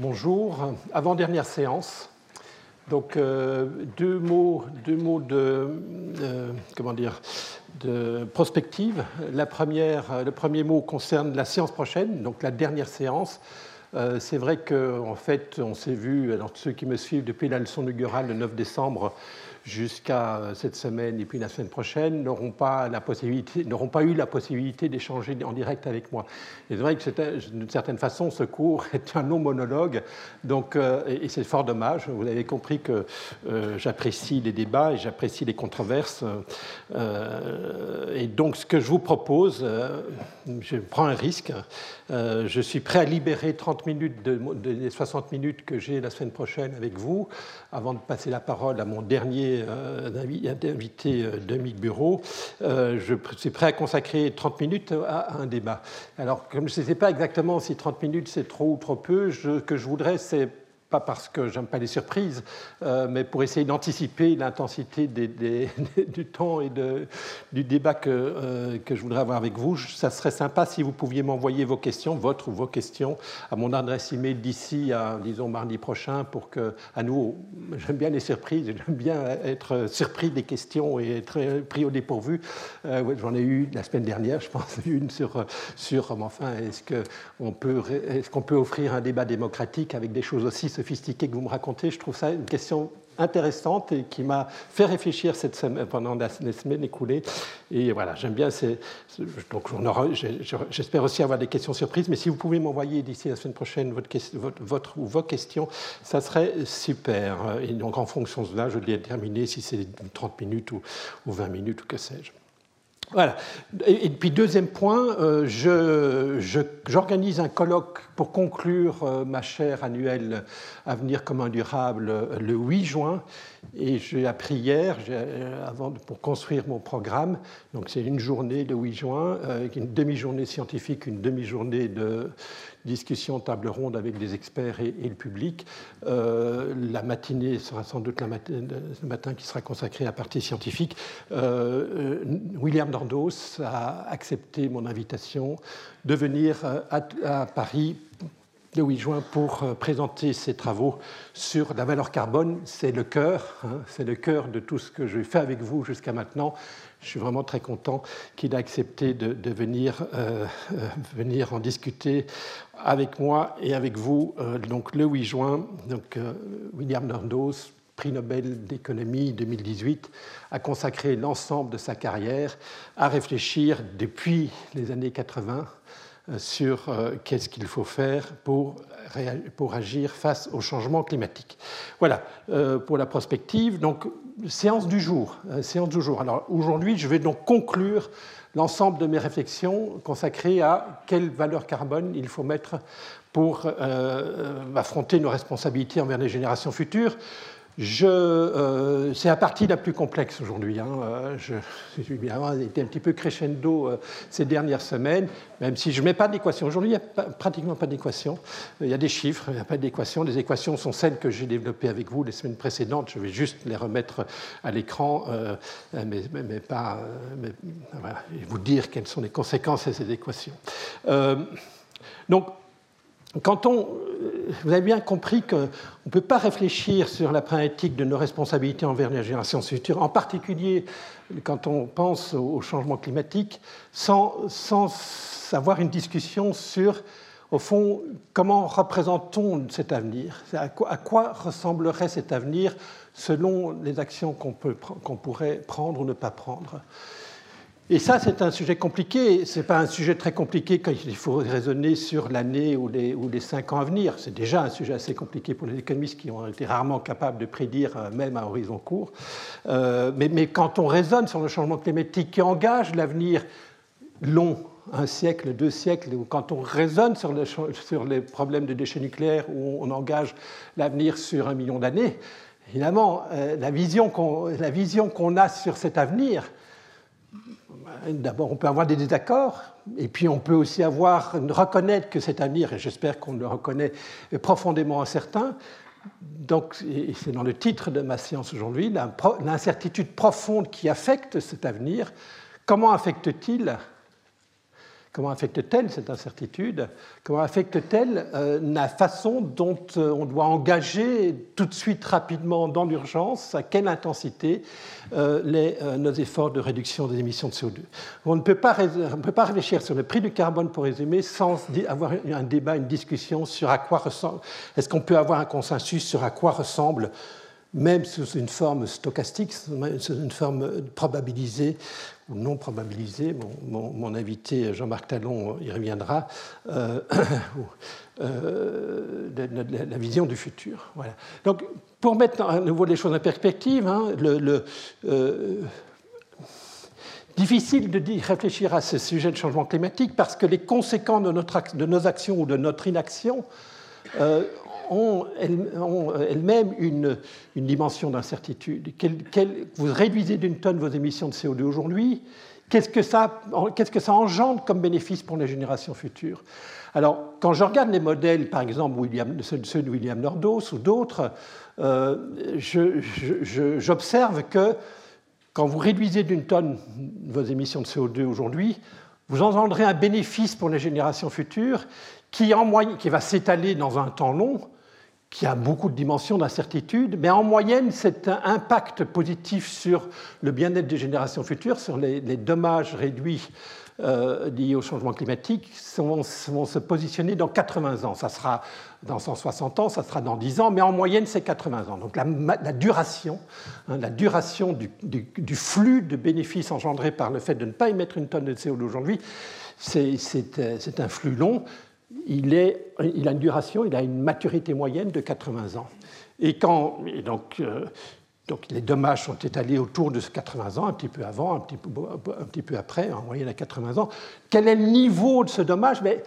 Bonjour, avant-dernière séance. Donc euh, deux mots, de, euh, comment dire, de prospective. La première, le premier mot concerne la séance prochaine, donc la dernière séance. Euh, c'est vrai qu'en fait, on s'est vu, alors ceux qui me suivent depuis la leçon inaugurale le 9 décembre, jusqu'à euh, cette semaine et puis la semaine prochaine n'auront pas, la possibilité, n'auront pas eu la possibilité d'échanger en direct avec moi. Et c'est vrai que d'une certaine façon, ce cours est un long monologue, donc, euh, et, c'est fort dommage. Vous avez compris que euh, j'apprécie les débats et j'apprécie les controverses. et donc, ce que je vous propose, je prends un risque. Je suis prêt à libérer 30 minutes des 60 minutes que j'ai la semaine prochaine avec vous, avant de passer la parole à mon dernier euh, d'inviter euh, Dominique Bureau, euh, je suis prêt à consacrer 30 minutes à un débat. Alors, comme je ne sais pas exactement si 30 minutes c'est trop ou trop peu, ce que je voudrais, c'est pas parce que j'aime pas les surprises, euh, mais pour essayer d'anticiper l'intensité du temps et du débat que, euh, que, je voudrais avoir avec vous. Ça serait sympa si vous pouviez m'envoyer vos questions, votre ou vos questions, à mon adresse email d'ici à, disons, mardi prochain, pour que, à nous, j'aime bien les surprises, j'aime bien être surpris des questions et être pris au dépourvu. Euh, J'en ai eu la semaine dernière, je pense, une sur, sur enfin, est-ce qu'on peut, est qu'on peut offrir un débat démocratique avec des choses aussi sophistiqué que vous me racontez. Je trouve ça une question intéressante et qui m'a fait réfléchir cette semaine, pendant les semaines écoulées. Et voilà, j'aime bien. Donc, j'espère aussi avoir des questions surprises. Mais si vous pouvez m'envoyer d'ici la semaine prochaine votre, ou vos questions, ça serait super. Et donc, en fonction de cela, je vais déterminer si c'est 30 minutes ou 20 minutes ou que sais-je. Voilà. Et, puis deuxième point, euh, j'organise un colloque pour conclure euh, ma chaire annuelle Avenir commun durable euh, le 8 juin. Et j'ai appris hier, avant, pour construire mon programme, donc c'est une journée le 8 juin, une demi-journée scientifique, une demi-journée de discussion table ronde avec des experts et, le public. Euh, la matinée sera sans doute le matin qui sera consacré à la partie scientifique. Euh, euh, William Dordos a accepté mon invitation de venir à, Paris le 8 juin pour présenter ses travaux sur la valeur carbone. C'est le cœur, hein, c'est le cœur de tout ce que j'ai fait avec vous jusqu'à maintenant. Je suis vraiment très content qu'il ait accepté de, venir en discuter avec moi et avec vous euh, donc le 8 juin. Donc, William Nordhaus, prix Nobel d'économie 2018, a consacré l'ensemble de sa carrière à réfléchir depuis les années 80 sur qu'est-ce qu'il faut faire pour, pour agir face au changement climatique. Voilà pour la prospective. Donc, séance du jour. Euh, séance du jour. Alors aujourd'hui, je vais donc conclure l'ensemble de mes réflexions consacrées à quelle valeur carbone il faut mettre pour euh, euh, affronter nos responsabilités envers les générations futures. Euh, c'est la partie la plus complexe aujourd'hui. Hein. Euh, je, bien été un petit peu crescendo euh, ces dernières semaines, même si je ne mets pas d'équation. Aujourd'hui, il n'y a pratiquement pas d'équation. Il y a des chiffres, il n'y a pas d'équation. Les équations sont celles que j'ai développées avec vous les semaines précédentes. Je vais juste les remettre à l'écran, mais, pas et vous dire quelles sont les conséquences de ces équations. donc, quand on, vous avez bien compris qu'on ne peut pas réfléchir sur la problématique de nos responsabilités envers les générations futures, en particulier quand on pense au changement climatique, sans, sans avoir une discussion sur, au fond, comment représentons cet avenir? À quoi, ressemblerait cet avenir selon les actions qu'on pourrait prendre ou ne pas prendre? Et ça, c'est un sujet compliqué. Ce n'est pas un sujet très compliqué quand il faut raisonner sur l'année ou les, cinq ans à venir. C'est déjà un sujet assez compliqué pour les économistes qui ont été rarement capables de prédire, euh, même à horizon court. Euh, mais, quand on raisonne sur le changement climatique qui engage l'avenir long, un siècle, deux siècles, ou quand on raisonne sur les problèmes de déchets nucléaires où on engage l'avenir sur un million d'années, évidemment, euh, la vision qu'on a sur cet avenir, D'abord, on peut avoir des désaccords, et puis on peut aussi avoir, reconnaître que cet avenir, et j'espère qu'on le reconnaît, profondément incertain. Donc, c'est dans le titre de ma séance aujourd'hui, l'incertitude profonde qui affecte cet avenir. Comment affecte-t-il Comment affecte-t-elle cette incertitude? Comment affecte-t-elle euh, la façon dont euh, on doit engager tout de suite, rapidement, dans l'urgence, à quelle intensité euh, nos efforts de réduction des émissions de CO2 On ne peut pas, on peut pas réfléchir sur le prix du carbone, pour résumer, sans avoir un débat, une discussion sur à quoi ressemble. Est-ce qu'on peut avoir un consensus sur à quoi ressemble même sous une forme stochastique, sous une forme probabilisée ou non probabilisée, mon, invité Jean-Marc Talon y reviendra, euh, euh, la vision du futur. Voilà. Donc, pour mettre à nouveau les choses en perspective, hein, euh, difficile de réfléchir à ce sujet de changement climatique parce que les conséquences de nos actions ou de notre inaction ont elles-mêmes une, dimension d'incertitude. vous réduisez d'une tonne vos émissions de CO2 aujourd'hui, qu'est-ce que, ça, engendre comme bénéfice pour les générations futures? Alors, quand je regarde les modèles, par exemple ceux de William Nordos ou d'autres, euh, j'observe que quand vous réduisez d'une tonne vos émissions de CO2 aujourd'hui, vous engendrez un bénéfice pour les générations futures qui va s'étaler dans un temps long, qui a beaucoup de dimensions d'incertitude, mais en moyenne, c'est un impact positif sur le bien-être des générations futures, sur les, dommages réduits euh, liés au changement climatique, vont, se positionner dans 80 ans. Ça sera dans 160 ans, ça sera dans 10 ans, mais en moyenne, c'est 80 ans. Donc la, duration, hein, la duration du, du, flux de bénéfices engendrés par le fait de ne pas émettre une tonne de CO2 aujourd'hui, c'est un flux long il, a une duration, il a une maturité moyenne de 80 ans. Et quand, donc, euh, donc, les dommages sont étalés autour de 80 ans, un petit peu avant, un petit peu, après, en moyenne à 80 ans. Quel est le niveau de ce dommage? Mais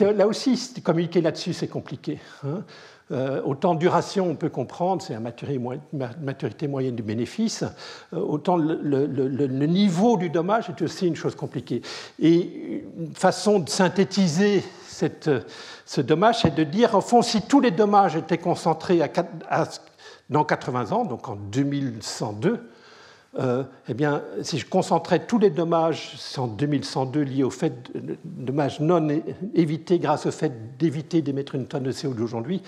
Là aussi, communiquer là-dessus, c'est compliqué. Hein. Euh, autant duration, on peut comprendre, c'est la maturité moyenne du bénéfice, euh, autant le, niveau du dommage est aussi une chose compliquée. Et une façon de synthétiser ce dommage, c'est de dire, en fond, si tous les dommages étaient concentrés dans 80 ans, donc en 2102, euh, eh bien, si je concentrais tous les dommages en 2102 liés au fait de dommages non évités grâce au fait d'éviter d'émettre une tonne de CO2 aujourd'hui,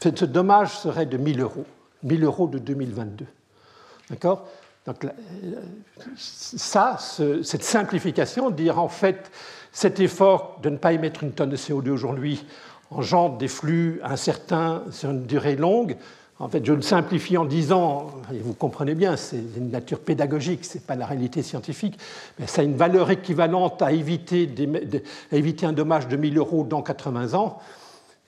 ce dommage serait de 1000 euros, 1000 euros de 2022. D'accord? Donc, ça, cette simplification, dire en fait, cet effort de ne pas émettre une tonne de CO2 aujourd'hui engendre des flux incertains sur une durée longue. En fait, je le simplifie en disant, et vous comprenez bien, c'est une nature pédagogique, ce n'est pas la réalité scientifique, mais ça a une valeur équivalente à éviter, un dommage de 1000 euros dans 80 ans.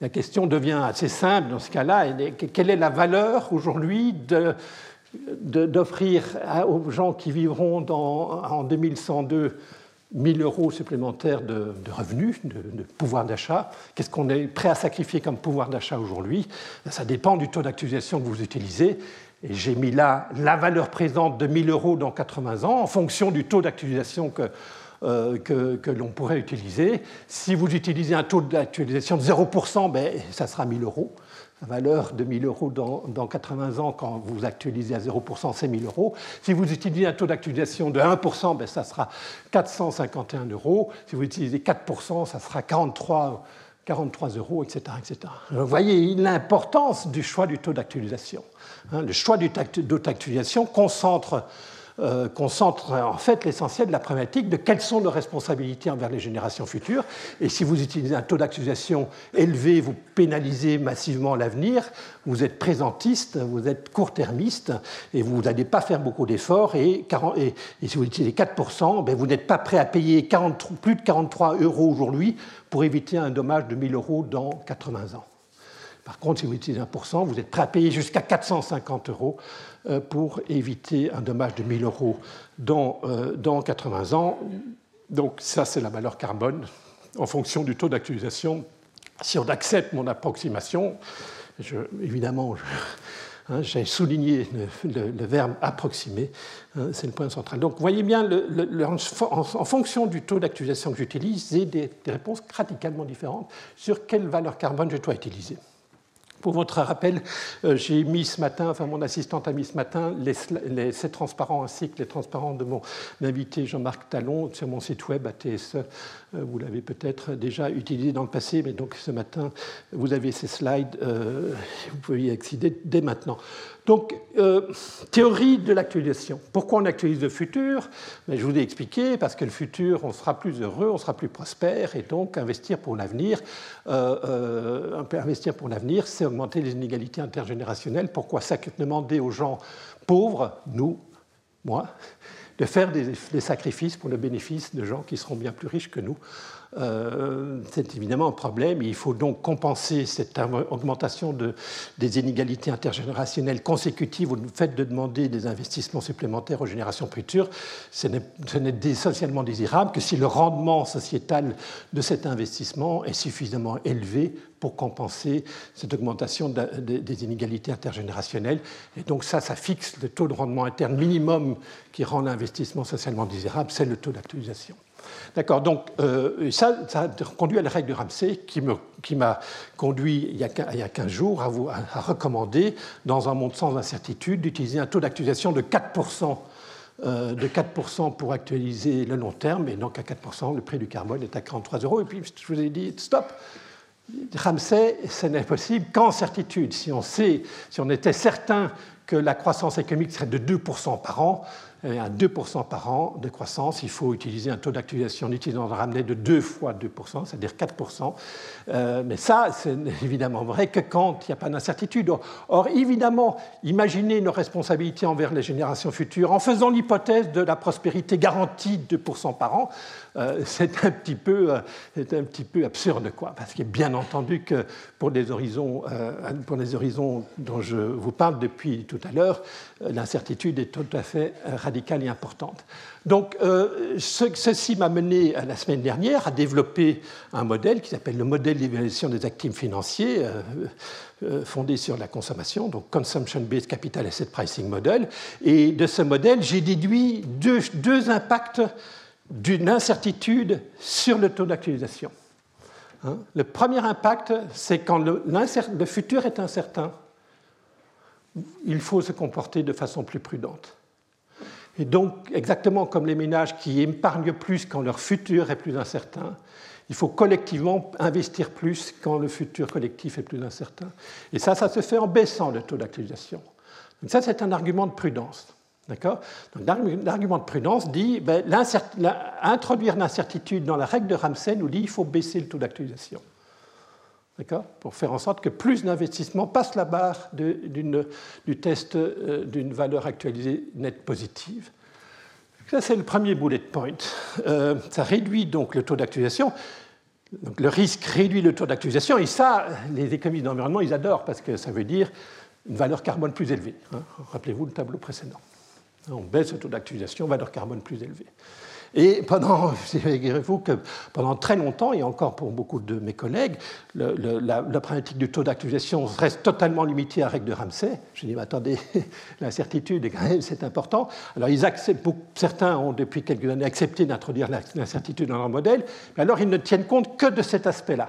La question devient assez simple dans ce cas-là. Quelle est la valeur aujourd'hui d'offrir aux gens qui vivront en 2102 1000 euros supplémentaires de, revenus, de, pouvoir d'achat. Qu'est-ce qu'on est prêt à sacrifier comme pouvoir d'achat aujourd'hui? Ça dépend du taux d'actualisation que vous utilisez. Et j'ai mis là la valeur présente de 1000 euros dans 80 ans en fonction du taux d'actualisation que, euh, que, l'on pourrait utiliser. Si vous utilisez un taux d'actualisation de 0%, ben, ça sera 1000 euros valeur de 1000 euros dans, 80 ans, quand vous actualisez à 0%, c'est 1000 euros. Si vous utilisez un taux d'actualisation de 1%, ben ça sera 451 euros. Si vous utilisez 4%, ça sera 43, 43 euros, etc. etc. Vous voyez l'importance du choix du taux d'actualisation. Hein, le choix du taux d'actualisation concentre euh, concentre en fait l'essentiel de la problématique de quelles sont nos responsabilités envers les générations futures. Et si vous utilisez un taux d'actualisation élevé, vous pénalisez massivement l'avenir, vous êtes présentiste, vous êtes court-termiste, et vous n'allez pas faire beaucoup d'efforts. Et, si vous utilisez 4%, ben vous n'êtes pas prêt à payer plus de 43 euros aujourd'hui pour éviter un dommage de 1000 euros dans 80 ans. Par contre, si vous utilisez 1%, vous êtes prêt à payer jusqu'à 450 euros pour éviter un dommage de 1000 euros dans, euh, dans 80 ans. Donc ça, c'est la valeur carbone en fonction du taux d'actualisation. Si on accepte mon approximation, évidemment, hein, j'ai souligné le, verbe approximer, hein, c'est le point central. Donc voyez bien, en, fonction du taux d'actualisation que j'utilise, j'ai des réponses radicalement différentes sur quelle valeur carbone je dois utiliser Pour votre rappel, euh, j'ai mis ce matin, enfin mon assistante a mis ce matin, ces transparents ainsi que les transparents de mon invité Jean-Marc Talon sur mon site web ATSE. Euh, vous l'avez peut-être déjà utilisé dans le passé, mais donc ce matin, vous avez ces slides, euh, vous pouvez y accéder dès maintenant. Donc, euh, théorie de l'actualisation. Pourquoi on actualise le futur? Mais Je vous ai expliqué, parce que le futur, on sera plus heureux, on sera plus prospère, et donc investir pour l'avenir, euh, investir pour l'avenir, c'est augmenter les inégalités intergénérationnelles. Pourquoi demander aux gens pauvres, nous, moi, de faire des, sacrifices pour le bénéfice de gens qui seront bien plus riches que nous? Euh, c'est évidemment un problème. Il faut donc compenser cette augmentation de, des inégalités intergénérationnelles consécutives au fait de demander des investissements supplémentaires aux générations futures. Ce n'est socialement désirable que si le rendement sociétal de cet investissement est suffisamment élevé pour compenser cette augmentation des inégalités intergénérationnelles. Et donc ça, ça fixe le taux de rendement interne minimum qui rend l'investissement socialement désirable, c'est le taux d'actualisation. D'accord, donc euh, ça, ça, conduit à la règle de Ramsey qui m'a conduit il y, a, il y, a, 15 jours à, vous, à, recommander, dans un monde sans incertitude, d'utiliser un taux d'actualisation de 4%. Euh, de 4% pour actualiser le long terme, et donc à 4%, le prix du carbone est à 43 euros. Et puis je vous ai dit, stop, Ramsey, ce n'est possible qu'en certitude. Si on, sait, si on était certain que la croissance économique serait de 2% par an, à 2% par an de croissance, il faut utiliser un taux d'actualisation utilisant un ramené de 2 fois 2%, c'est-à-dire 4%. Euh, mais ça, c'est évidemment vrai que quand il n'y a pas d'incertitude. Or, évidemment, imaginez nos responsabilités envers les générations futures en faisant l'hypothèse de la prospérité garantie de 2% par an. Euh, c'est un, petit peu, euh, un petit peu absurde, quoi, parce est bien entendu que pour des, horizons, euh, pour les horizons dont je vous parle depuis tout à l'heure, l'incertitude est tout à fait radicale et importante. Donc, ceci m'a mené la semaine dernière à développer un modèle qui s'appelle le modèle d'évaluation des actifs financiers, fondé sur la consommation, donc Consumption Based Capital Asset Pricing Model. Et de ce modèle, j'ai déduit deux, deux impacts d'une incertitude sur le taux d'actualisation. Hein? le premier impact, c'est quand le, le, futur est incertain, il faut se comporter de façon plus prudente. Et donc, exactement comme les ménages qui épargnent plus quand leur futur est plus incertain, il faut collectivement investir plus quand le futur collectif est plus incertain. Et ça, ça se fait en baissant le taux d'actualisation. Donc ça, c'est un argument de prudence. D'accord? L'argument de prudence dit ben, introduire l'incertitude dans la règle de Ramsey nous dit qu'il faut baisser le taux d'actualisation. Pour faire en sorte que plus d'investissements passent la barre du test euh, d'une valeur actualisée nette positive. Ça, c'est le premier bullet point. Euh, ça réduit donc le taux d'actualisation. Donc, le risque réduit le taux d'actualisation, et ça, les économistes d'environnement, ils adorent, parce que ça veut dire une valeur carbone plus élevée. Hein. Rappelez-vous le tableau précédent. On baisse le taux d'actualisation, valeur carbone plus élevée. Et pendant, vous que pendant très longtemps, et encore pour beaucoup de mes collègues, le, la, problématique du taux d'actualisation reste totalement limitée à la règle de Ramsey. Je dis, mais attendez, l'incertitude, c'est important. Alors, ils acceptent, certains ont depuis quelques années accepté d'introduire l'incertitude dans leur modèle, mais alors ils ne tiennent compte que de cet aspect-là,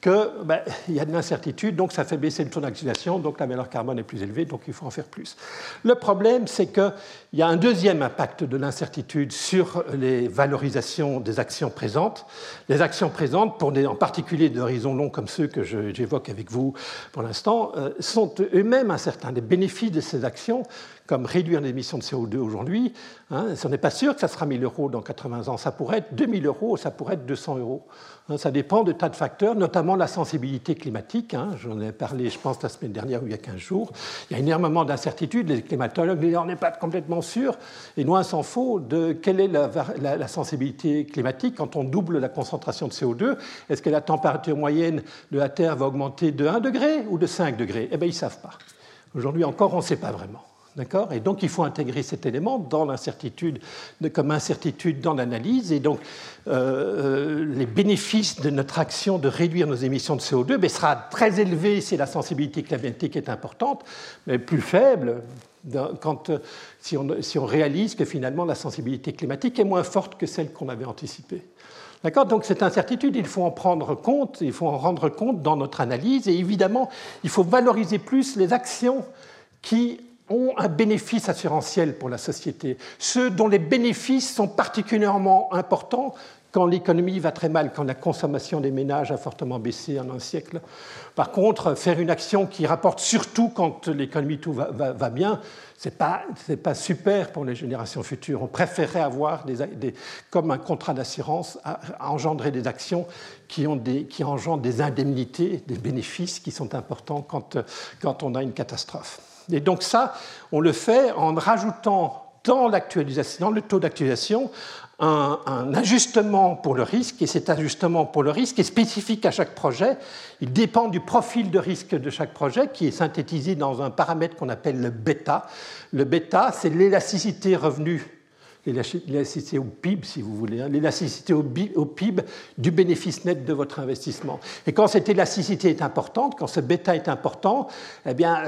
qu'il ben, y a de l'incertitude, donc ça fait baisser le taux d'actualisation, donc la valeur carbone est plus élevée, donc il faut en faire plus. Le problème, c'est qu'il y a un deuxième impact de l'incertitude sur les valorisations des actions présentes. Les actions présentes, pour en particulier d'horizons longs comme ceux que j'évoque avec vous pour l'instant, euh, sont eux-mêmes incertains. Les bénéfices de ces actions comme réduire l'émission de CO2 aujourd'hui, hein, ce n'est pas sûr que ça sera 1000 euros dans 80 ans. Ça pourrait être 2000 euros, ça pourrait être 200 euros. Hein, ça dépend de tas de facteurs, notamment la sensibilité climatique. Hein. J'en ai parlé, je pense, la semaine dernière ou il y a 15 jours. Il y a énormément d'incertitudes. Les climatologues disent on n'est pas complètement sûr. Et loin s'en faut de quelle est la, la, la, sensibilité climatique quand on double la concentration de CO2. Est-ce que la température moyenne de la Terre va augmenter de 1 degré ou de 5 degrés? Eh bien, ils ne savent pas. Aujourd'hui encore, on ne sait pas vraiment. Et donc il faut intégrer cet élément dans l'incertitude, comme incertitude dans l'analyse. Et donc euh, euh, les bénéfices de notre action de réduire nos émissions de CO2 ben, sera très élevé si la sensibilité climatique est importante, mais plus faible quand, si, on, si on réalise que finalement la sensibilité climatique est moins forte que celle qu'on avait anticipée. D'accord Donc cette incertitude, il faut en prendre compte, il faut en rendre compte dans notre analyse, et évidemment, il faut valoriser plus les actions qui ont un bénéfice assurantiel pour la société, ceux dont les bénéfices sont particulièrement importants quand l'économie va très mal, quand la consommation des ménages a fortement baissé en un siècle. Par contre, faire une action qui rapporte surtout quand l'économie tout va, bien, ce n'est pas, pas, super pour les générations futures. On préférerait avoir, des, comme un contrat d'assurance, engendrer des actions qui, ont des, qui engendrent des indemnités, des bénéfices qui sont importants quand, quand on a une catastrophe. Et donc ça, on le fait en rajoutant dans le taux d'actualisation, un, un, ajustement pour le risque, et cet ajustement pour le risque est spécifique à chaque projet. Il dépend du profil de risque de chaque projet, qui est synthétisé dans un paramètre qu'on appelle le bêta. Le bêta, c'est l'élasticité revenu l'élasticité au PIB, si vous voulez, hein, l'élasticité au, PIB du bénéfice net de votre investissement. Et quand cette élasticité est importante, quand ce bêta est important, eh bien,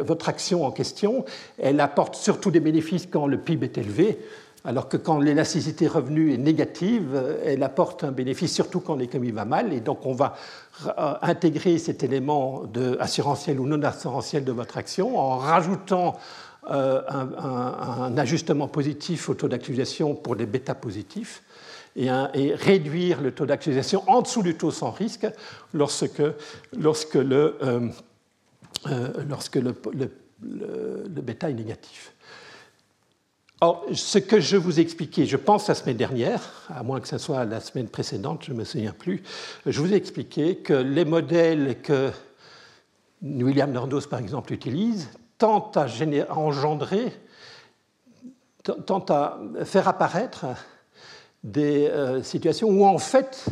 votre action en question, elle apporte surtout des bénéfices quand le PIB est élevé, alors que quand l'élasticité revenu est négative, elle apporte un bénéfice surtout quand l'économie va mal. Et donc, on va euh, intégrer cet élément de assurantiel ou non assurantiel de votre action en rajoutant euh, un, ajustement positif au taux d'actualisation pour les bêta positifs et, réduire le taux d'actualisation en dessous du taux sans risque lorsque, lorsque, le, euh, euh, lorsque le, le, bêta est négatif. Or, ce que je vous ai expliqué, je pense la semaine dernière, à moins que ce soit la semaine précédente, je ne me souviens plus, je vous ai expliqué que les modèles que William Nordos, par exemple, utilise tente à, engendrer, tente à faire apparaître des euh, situations où en fait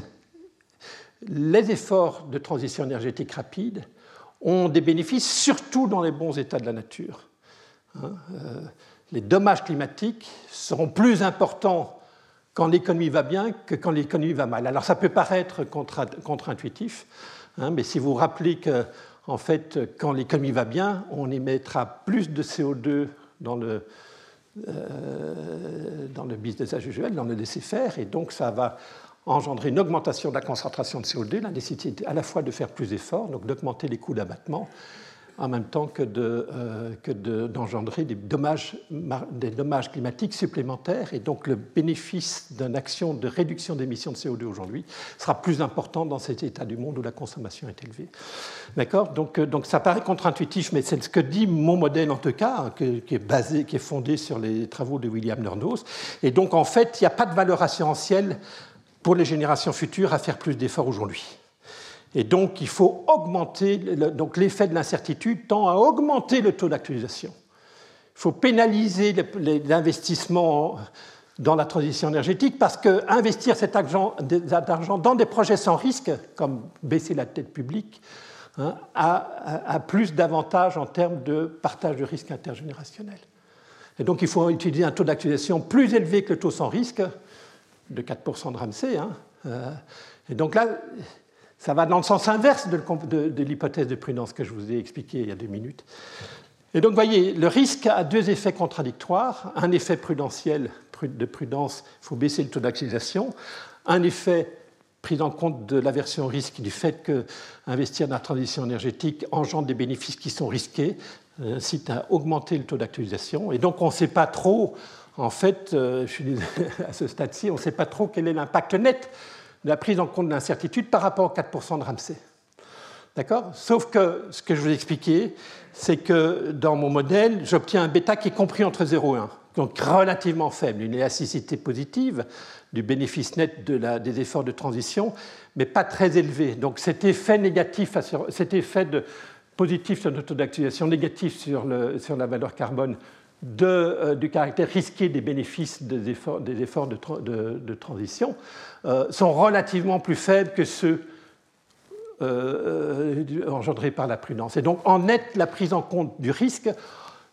les efforts de transition énergétique rapide ont des bénéfices surtout dans les bons états de la nature. Hein. Euh, les dommages climatiques seront plus importants quand l'économie va bien que quand l'économie va mal. Alors ça peut paraître contre-intuitif, hein, mais si vous rappelez que en fait, quand l'économie va bien, on émettra plus de CO2 dans le, euh, dans le business usuel, dans le laisser-faire, et donc ça va engendrer une augmentation de la concentration de CO2, la nécessité à la fois de faire plus d'efforts, donc d'augmenter les coûts d'abattement, en même temps que, d'engendrer de, des, dommages, climatiques supplémentaires. Et donc le bénéfice d'une action de réduction d'émissions de CO2 aujourd'hui sera plus important dans cet état du monde où la consommation est élevée. D'accord? Donc, euh, donc ça paraît contre-intuitif, mais c'est ce que dit mon modèle en tout cas, hein, qui est basé, qui est fondé sur les travaux de William Nordhaus. Et donc en fait, il n'y a pas de valeur assurantielle pour les générations futures à faire plus d'efforts aujourd'hui. Et donc, il faut augmenter, donc l'effet de l'incertitude tend à augmenter le taux d'actualisation. Il faut pénaliser l'investissement dans la transition énergétique parce qu'investir cet argent, dans des projets sans risque, comme baisser la tête publique, hein, a, plus d'avantages en termes de partage de risque intergénérationnel. Et donc, il faut utiliser un taux d'actualisation plus élevé que le taux sans risque, de 4% de Ramsey. Hein, euh, et donc là, ça va dans le sens inverse de, l'hypothèse de prudence que je vous ai expliquée il y a deux minutes. Et donc, voyez, le risque a deux effets contradictoires. Un effet prudentiel de prudence, il faut baisser le taux d'actualisation. Un effet pris en compte de l'aversion au risque du fait qu'investir dans la transition énergétique engendre des bénéfices qui sont risqués, incite à augmenter le taux d'actualisation. Et donc, on ne sait pas trop, en fait, euh, je suis à ce stade-ci, on ne sait pas trop quel est l'impact net de la prise en compte de l'incertitude par rapport aux 4% de Ramsey. D'accord? Sauf que ce que je vous ai expliqué, c'est que dans mon modèle, j'obtiens un bêta qui est compris entre 0 et 1, donc relativement faible, une élasticité positive du bénéfice net des efforts de transition, mais pas très élevé. Donc cet effet négatif, cet effet positif sur notre taux d'actualisation, négatif sur la valeur carbone euh, du caractère risqué des bénéfices des efforts, de, transition euh, sont relativement plus faibles que ceux euh, engendrés par la prudence. Et donc, en net, la prise en compte du risque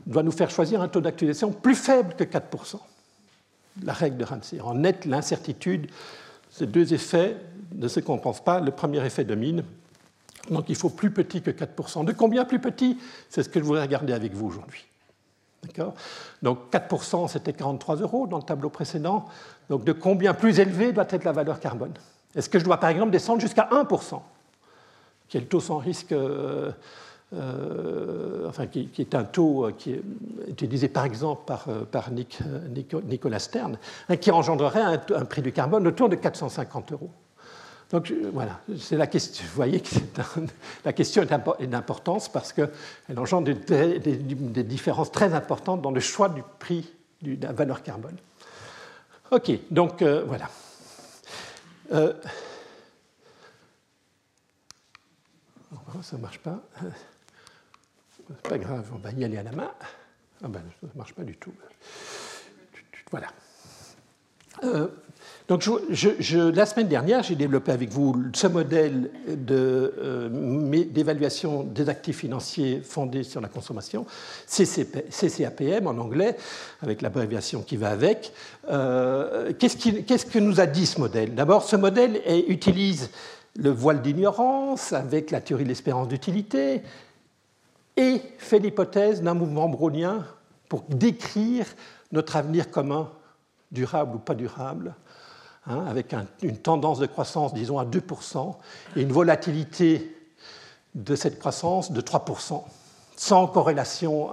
doit nous faire choisir un taux d'actualisation plus faible que 4%. La règle de Ramsey. En net, l'incertitude, ces deux effets ne se compensent pas. Le premier effet domine. Donc, il faut plus petit que 4%. De combien plus petit? C'est ce que je voudrais regarder avec vous aujourd'hui. Donc 4%, c'était 43 euros dans le tableau précédent. Donc de combien plus élevé doit être la valeur carbone? Est-ce que je dois par exemple descendre jusqu'à 1%, qui est le taux sans risque euh, euh, enfin, qui, est un taux euh, qui est utilisé par exemple par, Nicolas Stern, hein, qui engendrerait un, prix du carbone autour de 450 euros? Donc voilà, c'est la question. Vous voyez que la question est d'importance parce qu'elle engendre des, différences très importantes dans le choix du prix de la valeur carbone. Ok, donc voilà. ça ne marche pas pas grave, on va y aller à la main. Ah ben, ça ne marche pas du tout. Voilà. Euh, donc, la semaine dernière, j'ai développé avec vous ce modèle euh, d'évaluation des actifs financiers fondés sur la consommation, CCAPM en anglais, avec l'abréviation qui va avec. Euh, Qu'est-ce que nous a dit ce modèle? D'abord, ce modèle utilise le voile d'ignorance avec la théorie de l'espérance d'utilité, et fait l'hypothèse d'un mouvement brownien pour décrire notre avenir commun, durable ou pas durable, hein, avec une tendance de croissance, disons, à 2%, et une volatilité de cette croissance de 3%, sans corrélation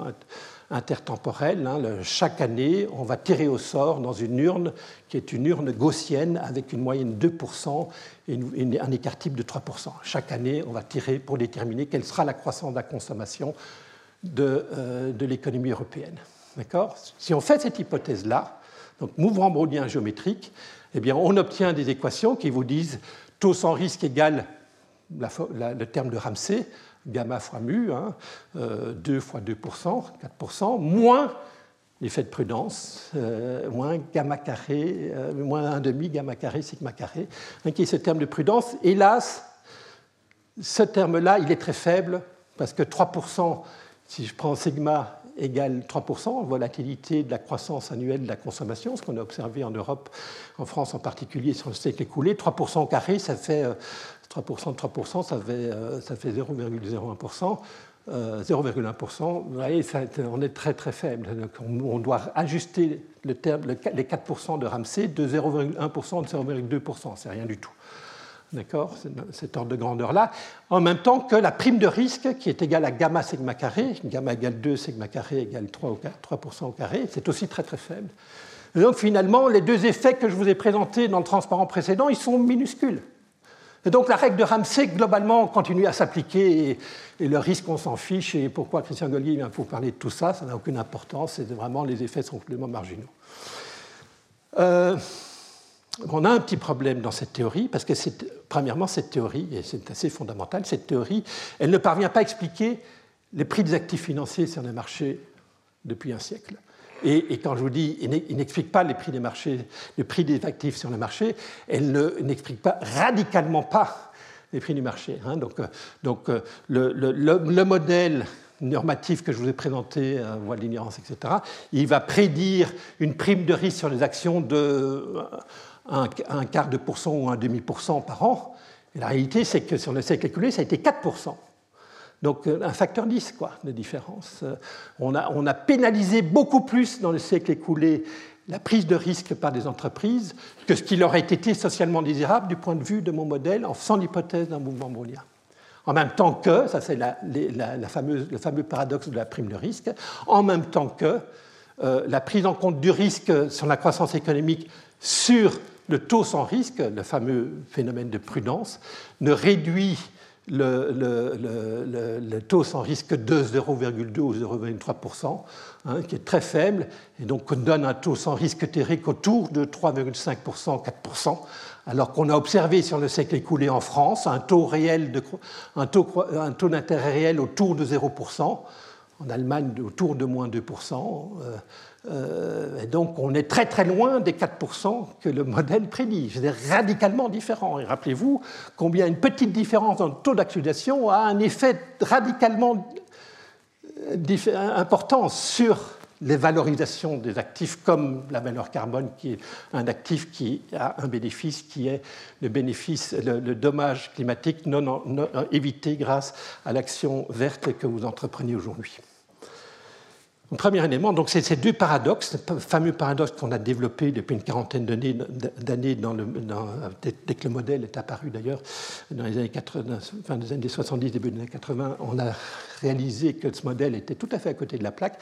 intertemporelle. Hein, chaque année, on va tirer au sort dans une urne qui est une urne gaussienne avec une moyenne de 2% et un écart type de 3%. Chaque année, on va tirer pour déterminer quelle sera la croissance de la consommation de, euh, l'économie européenne. D'accord? Si on fait cette hypothèse-là, donc mouvement brownien géométrique, eh on obtient des équations qui vous disent taux sans risque égale le terme de Ramsey, gamma fois mu, 2 hein, fois 2%, 4%, moins l'effet de prudence, euh, moins gamma carré, euh, moins 1,5 gamma carré, sigma carré, hein, qui est ce terme de prudence. Hélas, ce terme-là, il est très faible, parce que 3%, si je prends sigma égale 3%, volatilité de la croissance annuelle de la consommation, ce qu'on a observé en Europe, en France en particulier sur le siècle écoulé, 3% au carré, ça fait 3% de 3%, ça fait, ça fait 0,01%. 0,1%, vous voyez, on est très très faible. on, doit ajuster les 4% de Ramsey de 0,1% de 0,2%, c'est rien du tout. D'accord Cet ordre de grandeur-là, en même temps que la prime de risque qui est égale à gamma sigma carré, gamma égale 2, sigma carré égale 3, au 3% au carré, c'est aussi très très faible. donc finalement, les deux effets que je vous ai présentés dans le transparent précédent, ils sont minuscules. Et donc la règle de Ramsey, globalement, continue à s'appliquer et, le risque, on s'en fiche. Et pourquoi Christian Gollier vient pour parler de tout ça? Ça n'a aucune importance. C'est vraiment les effets sont complètement marginaux. Euh, on a un petit problème dans cette théorie, parce que premièrement, cette théorie, et c'est assez fondamental, cette théorie, elle ne parvient pas à expliquer les prix des actifs financiers sur les marchés depuis un siècle. Et, quand je vous dis, il n'explique pas les prix des marchés, le prix des actifs sur le marché, elle n'explique pas radicalement pas les prix du marché. Hein. Donc, euh, donc euh, le, le, modèle normatif que je vous ai présenté, euh, voie de l'ignorance, etc., il va prédire une prime de risque sur les actions de un, quart de pour cent ou un demi pour cent par an. Et la réalité, c'est que sur le siècle écoulé, ça a été 4% donc euh, un facteur 10 quoi, de différence. Euh, on a, on a pénalisé beaucoup plus dans le siècle écoulé la prise de risque par des entreprises que ce qui leur aurait été socialement désirable du point de vue de mon modèle en faisant l'hypothèse d'un mouvement brownien. En même temps que, ça c'est la, le fameux paradoxe de la prime de risque, en même temps que euh, la prise en compte du risque sur la croissance économique sur le taux sans risque, le fameux phénomène de prudence, ne réduit le, taux sans risque de 0,2 ou 0,3%, hein, qui est très faible, et donc on donne un taux sans risque théorique autour de 3,5%, 4%, alors qu'on a observé sur le siècle écoulé en France un taux, réel un un taux d'intérêt réel autour de 0%, en Allemagne autour de moins 2%. Euh, et donc on est très très loin des 4% que le modèle prédit. C'est radicalement différent. Et rappelez-vous combien une petite différence dans le taux d'actualisation a un effet radicalement euh, important sur les valorisations des actifs comme la valeur carbone, qui est un actif qui a un bénéfice qui est le bénéfice, le, dommage climatique non évité grâce à l'action verte que vous entreprenez aujourd'hui. Premier élément, donc c'est ces deux paradoxes, le fameux paradoxe qu'on a développé depuis une quarantaine d'années dès que le modèle est apparu d'ailleurs, dans les années 80, fin des années 70, début des années 80, on a réalisé que ce modèle était tout à fait à côté de la plaque.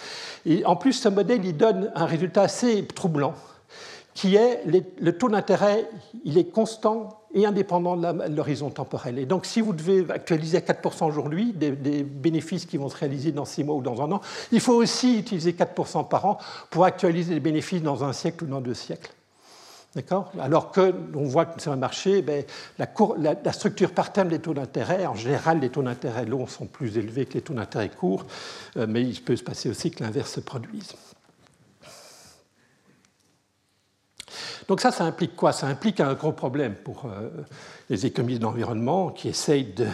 Et en plus, ce modèle, il donne un résultat assez troublant qui est le taux d'intérêt, il est constant et indépendant de l'horizon temporel. Et donc, si vous devez actualiser à 4% aujourd'hui des, bénéfices qui vont se réaliser dans 6 mois ou dans un an, il faut aussi utiliser 4% par an pour actualiser les bénéfices dans un siècle ou dans deux siècles. D'accord? Alors qu'on voit que sur un marché, ben, la, la, structure par terme des taux d'intérêt, en général, les taux d'intérêt longs sont plus élevés que les taux d'intérêt courts, euh, mais il peut se passer aussi que l'inverse se produise. Donc ça, ça implique quoi? Ça implique un gros problème pour euh, les économistes d'environnement qui essayent de,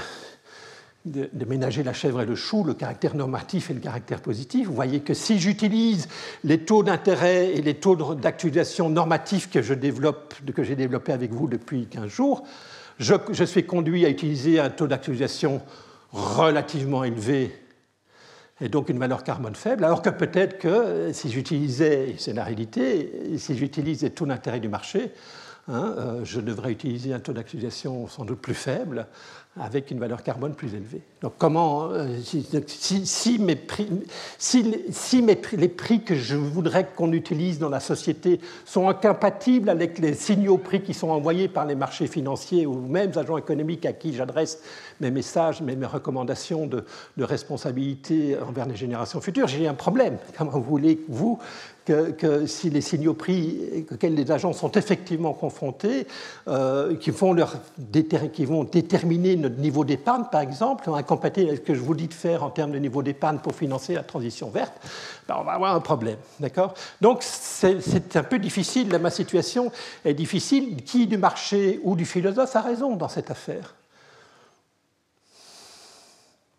ménager la chèvre et le chou, le caractère normatif et le caractère positif. Vous voyez que si j'utilise les taux d'intérêt et les taux d'actualisation normatifs que j'ai développés avec vous depuis 15 jours, je suis conduit à utiliser un taux d'actualisation relativement élevé et donc une valeur carbone faible, alors que peut-être que euh, si j'utilisais, c'est la réalité, si j'utilise les taux d'intérêt du marché, hein, euh, je devrais utiliser un taux d'actualisation sans doute plus faible, avec une valeur carbone plus élevée. Donc comment, euh, si, mes prix, si, les prix que je voudrais qu'on utilise dans la société sont incompatibles avec les signaux prix qui sont envoyés par les marchés financiers ou même agents économiques à qui j'adresse mes messages, mes, mes recommandations de, de, responsabilité envers les générations futures, j'ai un problème. Comment voulez-vous que, si les signaux prix auxquels les agents sont effectivement confrontés, euh, qui, vont leur qui vont déterminer notre niveau d'épargne, par exemple, incompatible avec ce que je vous dis de faire en termes de niveau d'épargne pour financer la transition verte, ben on va avoir un problème. D'accord? Donc c'est un peu difficile, ma situation est difficile. Qui du marché ou du philosophe a raison dans cette affaire?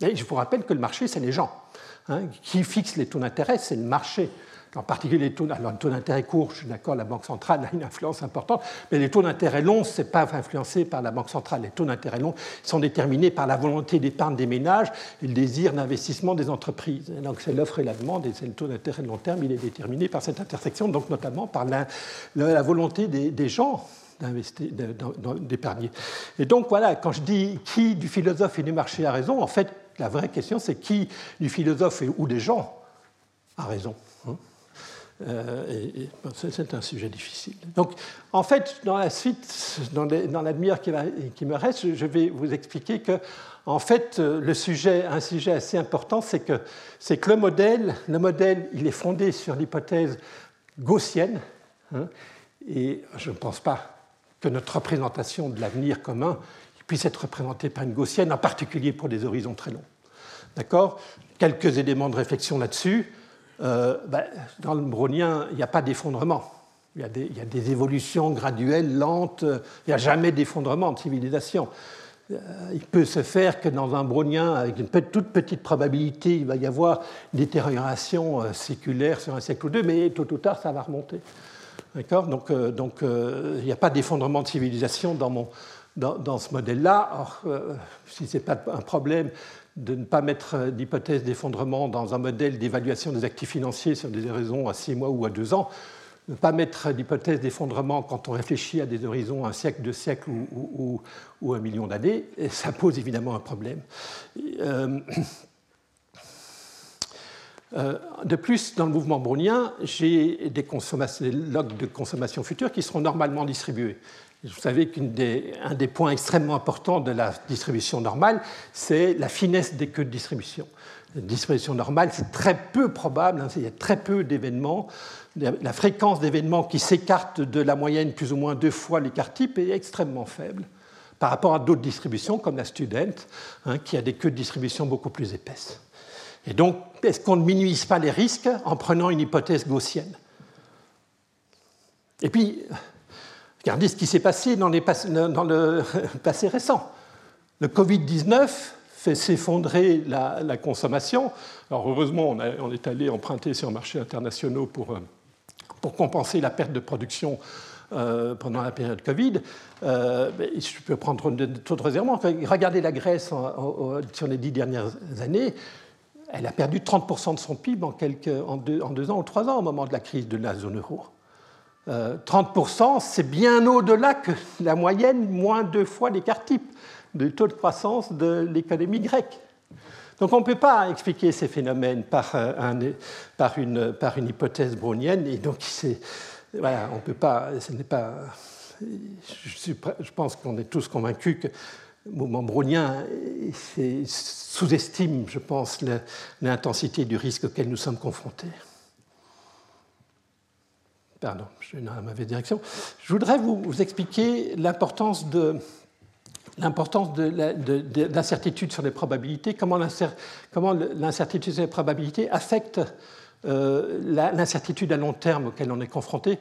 Je vous rappelle que le marché, c'est les gens. Hein. qui fixe les taux d'intérêt, c'est le marché en particulier les taux, d'intérêt courts, je suis d'accord, la Banque centrale a une influence importante, mais les taux d'intérêt longs, ce n'est pas influencé par la Banque centrale. Les taux d'intérêt longs sont déterminés par la volonté d'épargne des ménages et le désir d'investissement des entreprises. donc c'est l'offre et la demande, et c'est le taux d'intérêt de long terme, il est déterminé par cette intersection, donc notamment par la, volonté des, des gens d'épargner. Et donc voilà, quand je dis qui du philosophe et du marché a raison, en fait, la vraie question, c'est qui du philosophe ou des gens a raison. Euh, c'est un sujet difficile. Donc, en fait, dans la suite, dans, qui, me reste, je vais vous expliquer que, en fait, le sujet, un sujet assez important, c'est que, que le modèle, le modèle, il est fondé sur l'hypothèse gaussienne, hein, et je ne pense pas que notre représentation de l'avenir commun puisse être représentée par une gaussienne, en particulier pour des horizons très longs. D'accord? Quelques éléments de réflexion là-dessus. Euh, ben, dans le brownien, il n'y a pas d'effondrement. Il, y a des évolutions graduelles, lentes. Il n'y a jamais d'effondrement de civilisation. Euh, il peut se faire que dans un brownien, avec une toute petite probabilité, il va y avoir une détérioration euh, séculaire sur un siècle ou deux, mais tôt ou tard, ça va remonter. D'accord? Donc, il n'y a pas d'effondrement de civilisation dans, mon, dans, dans ce modèle-là. si ce n'est pas un problème, de ne pas mettre d'hypothèse d'effondrement dans un modèle d'évaluation des actifs financiers sur des horizons à six mois ou à deux ans, ne pas mettre d'hypothèse d'effondrement quand on réfléchit à des horizons un siècle, deux siècles ou, un million d'années, ça pose évidemment un problème. Euh, euh, de plus, dans le mouvement brownien, j'ai des, des logs de consommation future qui seront normalement distribués. Vous savez qu'un des, points extrêmement importants de la distribution normale, c'est la finesse des queues de distribution. La distribution normale, c'est très peu probable, hein, il y a très peu d'événements. La fréquence d'événements qui s'écartent de la moyenne plus ou moins deux fois l'écart type est extrêmement faible par rapport à d'autres distributions comme la student, hein, qui a des queues de distribution beaucoup plus épaisses. Et donc, est-ce qu'on ne minimise pas les risques en prenant une hypothèse gaussienne? Et puis, Regardez ce qui s'est passé dans, le passé récent. Le Covid-19 fait s'effondrer la, consommation. Alors heureusement, on, est allé emprunter sur les marchés internationaux pour, euh, pour compenser la perte de production euh, pendant la période Covid. Euh, je peux prendre d'autres éléments. Regardez la Grèce sur les dix dernières années. elle a perdu 30% de son PIB en, en, deux, ans ou trois ans au moment de la crise de la zone euro. 30%, euh, c'est bien au-delà que la moyenne, moins deux fois l'écart type du taux de croissance de l'économie grecque. Donc on ne peut pas expliquer ces phénomènes par, euh, une, hypothèse brownienne, et donc voilà, on peut pas, ce n'est pas. Je, je pense qu'on est tous convaincus que le mouvement brownien sous-estime, je pense, l'intensité du risque auquel nous sommes confrontés. Pardon, je suis dans la mauvaise direction. Je voudrais vous, expliquer l'importance de, l'importance de, l'incertitude sur les probabilités, comment l'incertitude sur les probabilités affecte euh, l'incertitude à long terme auquel on est confronté.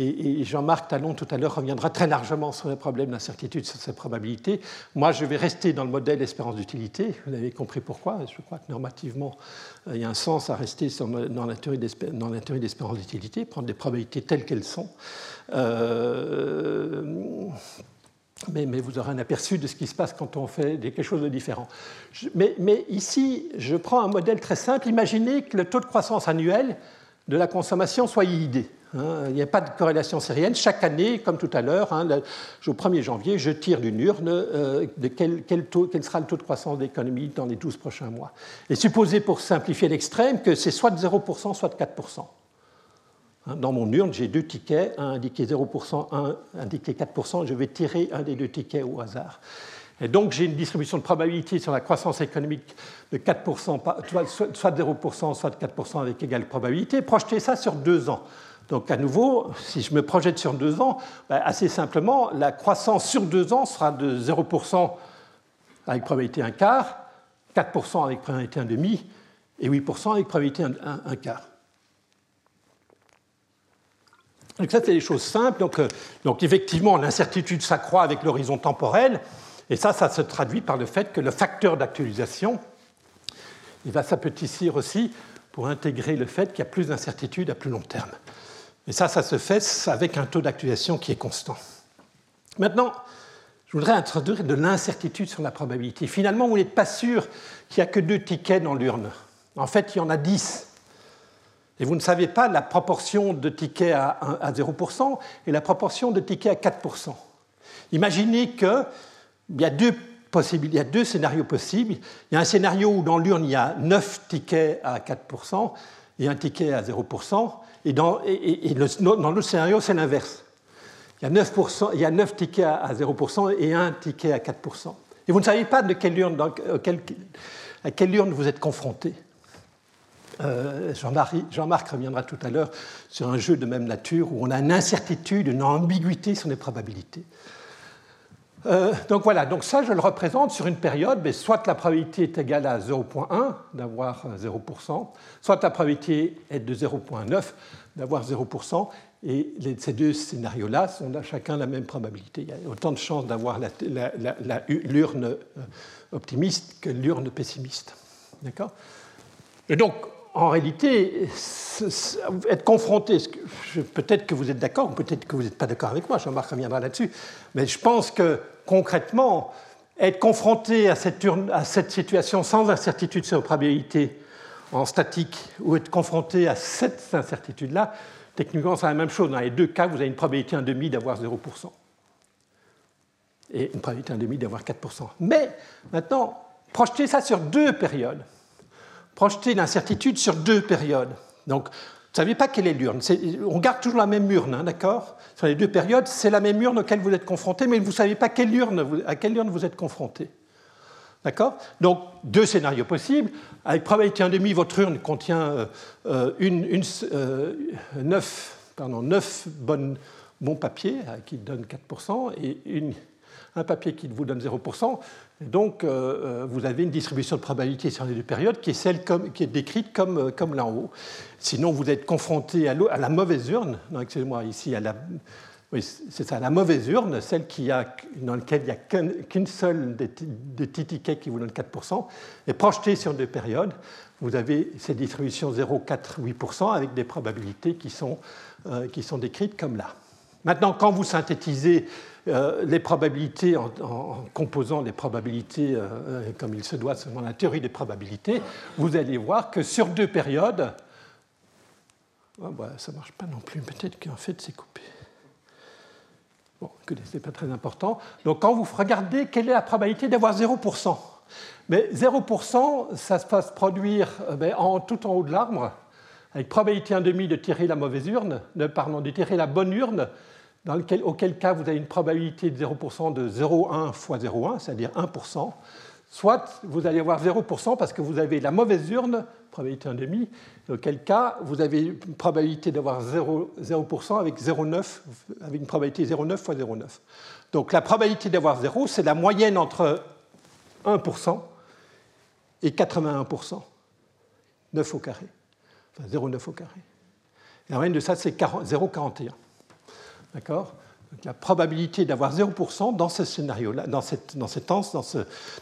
Et, Jean-Marc Talon tout à l'heure reviendra très largement sur les problèmes d'incertitude sur ces probabilités. Moi, je vais rester dans le modèle espérance d'utilité. Vous avez compris pourquoi. Je crois que normativement, euh, il y a un sens à rester dans la théorie d'espérance d'utilité, prendre les probabilités telles qu'elles sont. Euh, mais, vous aurez un aperçu de ce qui se passe quand on fait quelque chose de différent. mais, ici, je prends un modèle très simple. Imaginez que le taux de croissance annuel de la consommation soit IID. Hein. il n'y a pas de corrélation sérienne. Chaque année, comme tout à l'heure, hein, au 1er janvier, je tire d'une urne euh, de quel, quel, sera le taux de croissance de l'économie dans les 12 prochains mois. Et supposez, pour simplifier l'extrême, que c'est soit de 0%, soit de 4%. Hein, dans mon urne, j'ai deux tickets, un indiqué 0%, un indiqué 4%. Je vais tirer un des deux tickets au hasard. Et donc, j'ai une distribution de probabilité sur la croissance économique de 4%, soit de 0%, soit de 4% avec égale probabilité. Projetez ça sur deux ans. Donc, à nouveau, si je me projette sur deux ans, ben, assez simplement, la croissance sur deux ans sera de 0% avec probabilité un quart, 4% avec probabilité un demi et 8% avec probabilité un quart. Donc ça, c'est des choses simples. Donc, euh, donc effectivement, l'incertitude s'accroît avec l'horizon temporel. Et ça, ça se traduit par le fait que le facteur d'actualisation, il va s'apetissir aussi pour intégrer le fait qu'il y a plus d'incertitude à plus long terme. Et ça, ça se fait avec un taux d'actualisation qui est constant. Maintenant, je voudrais introduire de l'incertitude sur la probabilité. Finalement, vous n'êtes pas sûr qu'il n'y a que deux tickets dans l'urne. En fait, il y en a dix. Et vous ne savez pas la proportion de tickets à, 0% et la proportion de tickets à 4%. Imaginez qu'il y a deux scénarios possibles. Il y a un scénario où dans l'urne, il y a 9 tickets à 4% et un ticket à 0%. Et dans, et, l'autre scénario, c'est l'inverse. Il, y a 9%, il y a 9 tickets à 0% et un ticket à 4%. Et vous ne savez pas urne, à quelle urne vous êtes confronté. Euh, Jean-Marc reviendra tout à l'heure sur un jeu de même nature où on a une incertitude, une ambiguïté sur les probabilités. Euh, donc voilà, donc ça je le représente sur une période, mais soit la probabilité est égale à 0.1 d'avoir 0%, soit la probabilité est de 0.9 d'avoir 0%, et ces deux scénarios-là sont chacun la même probabilité. Il y a autant de chances d'avoir l'urne euh, optimiste que l'urne pessimiste. D'accord? Et donc, en réalité, être confronté, peut-être que vous êtes d'accord, peut-être que vous n'êtes pas d'accord avec moi, Jean-Marc reviendra là-dessus, mais je pense que concrètement, être confronté à cette, situation sans incertitude sur probabilité en statique, ou être confronté à cette incertitude-là, techniquement, c'est la même chose. Dans les deux cas, vous avez une probabilité 1,5 d'avoir 0%. Et une probabilité 1,5 d'avoir 4%. Mais maintenant, projetez ça sur deux périodes projeter l'incertitude sur deux périodes. Donc, vous ne savez pas quelle est l'urne. on garde toujours la même urne, hein, d'accord? Sur les deux périodes, c'est la même urne auquel vous êtes confronté, mais vous ne savez pas quelle urne, à quelle urne vous êtes confronté. D'accord? Donc, deux scénarios possibles. Avec probabilité 1,5, votre urne contient euh, euh, une, une, euh, 9, pardon, 9 bonnes, bons papiers qui donnent 4% et un papier qui vous donne 0%. Donc, euh, euh, vous avez une distribution de probabilité sur les deux périodes qui est celle qui est décrite comme, euh, comme là en haut. Sinon, vous êtes confronté à, à, la mauvaise urne. excusez-moi, ici, la, c'est ça, la mauvaise urne, celle qui a, dans laquelle il n'y a qu'une seule des, petits tickets qui vous donne 4%, et projetée sur deux périodes, vous avez cette distribution 0,4, 8% avec des probabilités qui sont, qui sont décrites comme là. Maintenant, quand vous synthétisez euh, les probabilités en, composant les probabilités euh, comme il se doit selon la théorie des probabilités, vous allez voir que sur deux périodes, ah, bah, ça ne marche pas non plus, peut-être qu'en fait c'est coupé. Bon, ce n'est pas très important. Donc quand vous regardez quelle est la probabilité d'avoir 0%, mais 0%, ça se passe produire euh, ben, en, tout en haut de l'arbre, avec probabilité 1,5 de tirer la mauvaise urne, pardon, de tirer la bonne urne, auquel cas vous avez une probabilité de 0% de 0,1 fois 0,1, c'est-à-dire 1%, soit vous allez avoir 0% parce que vous avez la mauvaise urne, probabilité 1,5, auquel cas vous avez une probabilité d'avoir 0%, 0 avec 0,9, avec une probabilité 0,9 fois 0,9. Donc la probabilité d'avoir 0, c'est la moyenne entre 1% et 81%, 9 au carré, enfin 0,9 au carré. la moyenne de ça, c'est 0,41. D'accord? La probabilité d'avoir 0% dans ce scénario-là, dans, cette, dans, cette, dans, ce,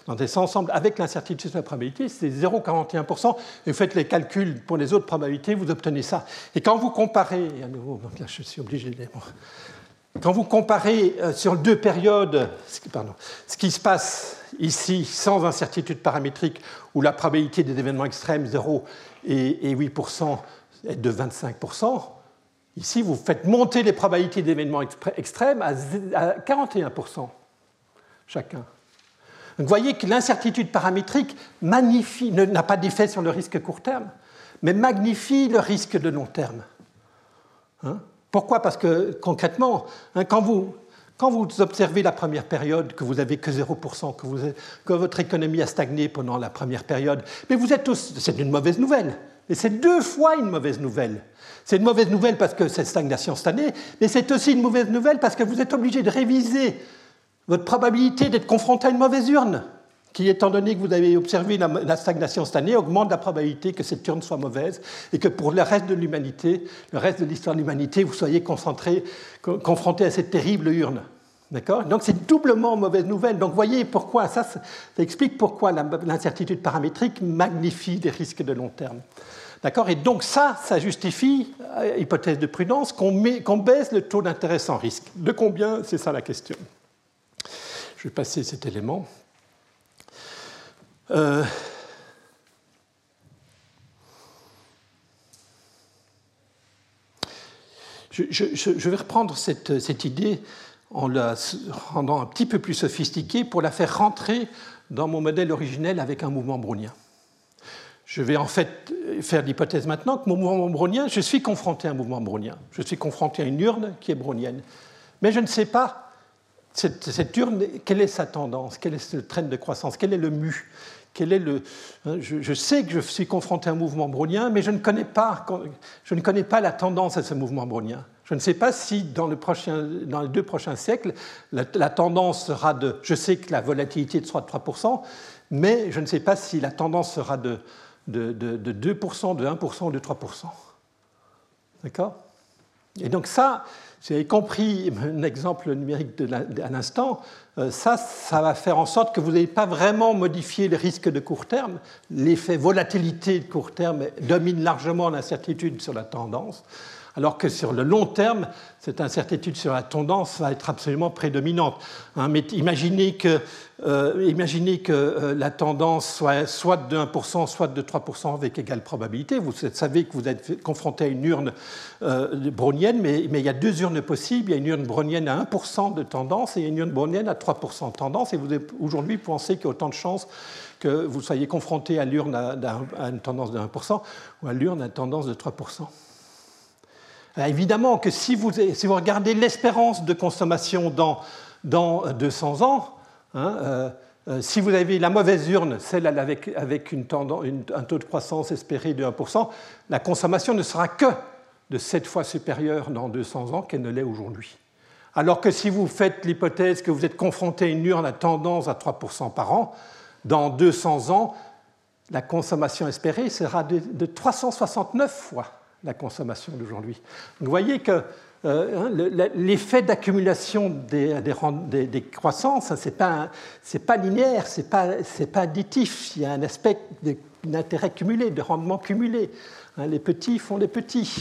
dans cet ensemble avec l'incertitude sur la probabilité, c'est 0,41%. Et vous faites les calculs pour les autres probabilités, vous obtenez ça. Et quand vous comparez, à nouveau, je suis obligé de. Quand vous comparez euh, sur deux périodes, ce qui se passe ici sans incertitude paramétrique, où la probabilité des événements extrêmes, 0 et 8%, est de 25%, Ici, vous faites monter les probabilités d'événements extrêmes à 41% chacun. vous voyez que l'incertitude paramétrique n'a pas d'effet sur le risque court terme, mais magnifie le risque de long terme. Hein Pourquoi? Parce que concrètement, hein, quand, vous, observez la première période, que vous n'avez que 0%, que, votre économie a stagné pendant la première période, mais vous êtes c'est une mauvaise nouvelle. Et c'est deux fois une mauvaise nouvelle. C'est une mauvaise nouvelle parce que cette stagnation cette année, mais c'est aussi une mauvaise nouvelle parce que vous êtes obligé de réviser votre probabilité d'être confronté à une mauvaise urne, qui, étant donné que vous avez observé la, stagnation cette année, augmente la probabilité que cette urne soit mauvaise et que pour le reste de l'humanité, le reste de l'histoire de l'humanité, vous soyez concentré, confronté à cette terrible urne. D'accord? Donc c'est doublement mauvaise nouvelle. Donc voyez pourquoi, ça, explique pourquoi l'incertitude paramétrique magnifie des risques de long terme. D'accord? Et donc ça, ça justifie, euh, hypothèse de prudence, qu'on baisse le taux d'intérêt sans risque. De combien? C'est ça la question. Je vais passer cet élément. Euh, je, vais reprendre cette, idée en la rendant un petit peu plus sophistiquée pour la faire rentrer dans mon modèle originel avec un mouvement brownien. Je vais en fait faire l'hypothèse maintenant que mon mouvement brownien, je suis confronté à un mouvement brownien. Je suis confronté à une urne qui est brownienne. Mais je ne sais pas, cette, urne, quelle est sa tendance, quel est le train de croissance, quel est le mu, quel est le... Hein, je, sais que je suis confronté à un mouvement brownien, mais je ne, connais pas, je ne connais pas la tendance à ce mouvement brownien. Je ne sais pas si dans, les deux prochains siècles, la, tendance sera de... Je sais que la volatilité sera de 3%, mais je ne sais pas si la tendance sera de de, 2%, de 1%, de 3%. D'accord? Et donc ça, avez compris un exemple numérique à l'instant, euh, ça, ça va faire en sorte que vous n'avez pas vraiment modifié le risque de court terme. L'effet volatilité de court terme domine largement l'incertitude sur la tendance alors que sur le long terme, cette incertitude sur la tendance va être absolument prédominante. Hein, mais imaginez que, euh, imaginez que euh, la tendance soit soit de 1%, soit de 3% avec égale probabilité. Vous savez que vous êtes confronté à une urne euh, brownienne, mais, il y a deux urnes possibles. Il y a une urne brownienne à 1% de tendance et une urne brownienne à 3% de tendance. Et vous aujourd'hui pensez qu'il y a autant de chances que vous soyez confronté à l'urne à, une tendance de 1% ou à l'urne à une tendance de 3%. Euh, évidemment que si vous, si vous regardez l'espérance de consommation dans, dans 200 ans, hein, euh, euh, si vous avez la mauvaise urne, celle avec, un taux de croissance espéré de 1%, la consommation ne sera que de 7 fois supérieure dans 200 ans qu'elle ne l'est aujourd'hui. Alors que si vous faites l'hypothèse que vous êtes confronté à une urne à tendance à 3% par an, dans 200 ans, la consommation espérée sera de, de 369 fois la consommation d'aujourd'hui. Vous voyez que l'effet d'accumulation des, des, croissances, hein, ce n'est pas, linéaire, ce n'est pas, pas, additif. Il y a un aspect d'intérêt cumulé, de rendement cumulé. Hein, les petits font les petits.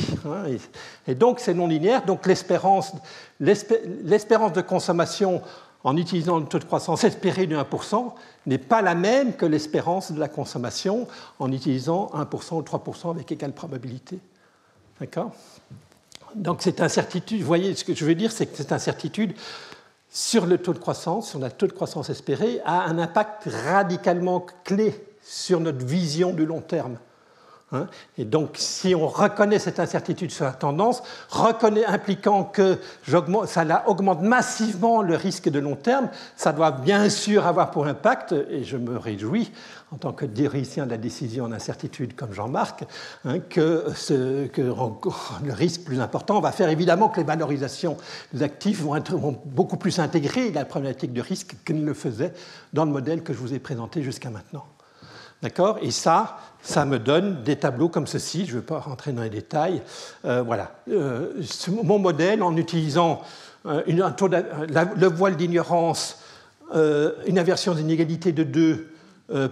et, et, donc, c'est non linéaire. Donc, l'espérance de consommation en utilisant le taux de croissance espéré de 1% n'est pas la même que l'espérance de la consommation en utilisant 1% ou 3% avec égale probabilité. D'accord? Donc cette incertitude, vous voyez ce que je veux dire, c'est que cette incertitude sur le taux de croissance, sur le taux de croissance espéré, a un impact radicalement clé sur notre vision du long terme. Hein. Et donc, si on reconnaît cette incertitude sur la tendance, reconnaît, impliquant que ça augmente massivement le risque de long terme, ça doit bien sûr avoir pour impact, et je me réjouis en tant que théoricien de la décision en incertitude comme Jean-Marc, hein, que, le risque plus important va faire évidemment que les valorisations des actifs vont, beaucoup plus intégrer la problématique de risque qu'ils ne le faisaient dans le modèle que je vous ai présenté jusqu'à maintenant. D'accord? Et ça, ça me donne des tableaux comme ceci. Je ne vais pas rentrer dans les détails. Euh, voilà. Euh, mon modèle, en utilisant euh, le voile d'ignorance, une inversion d'inégalité de 2,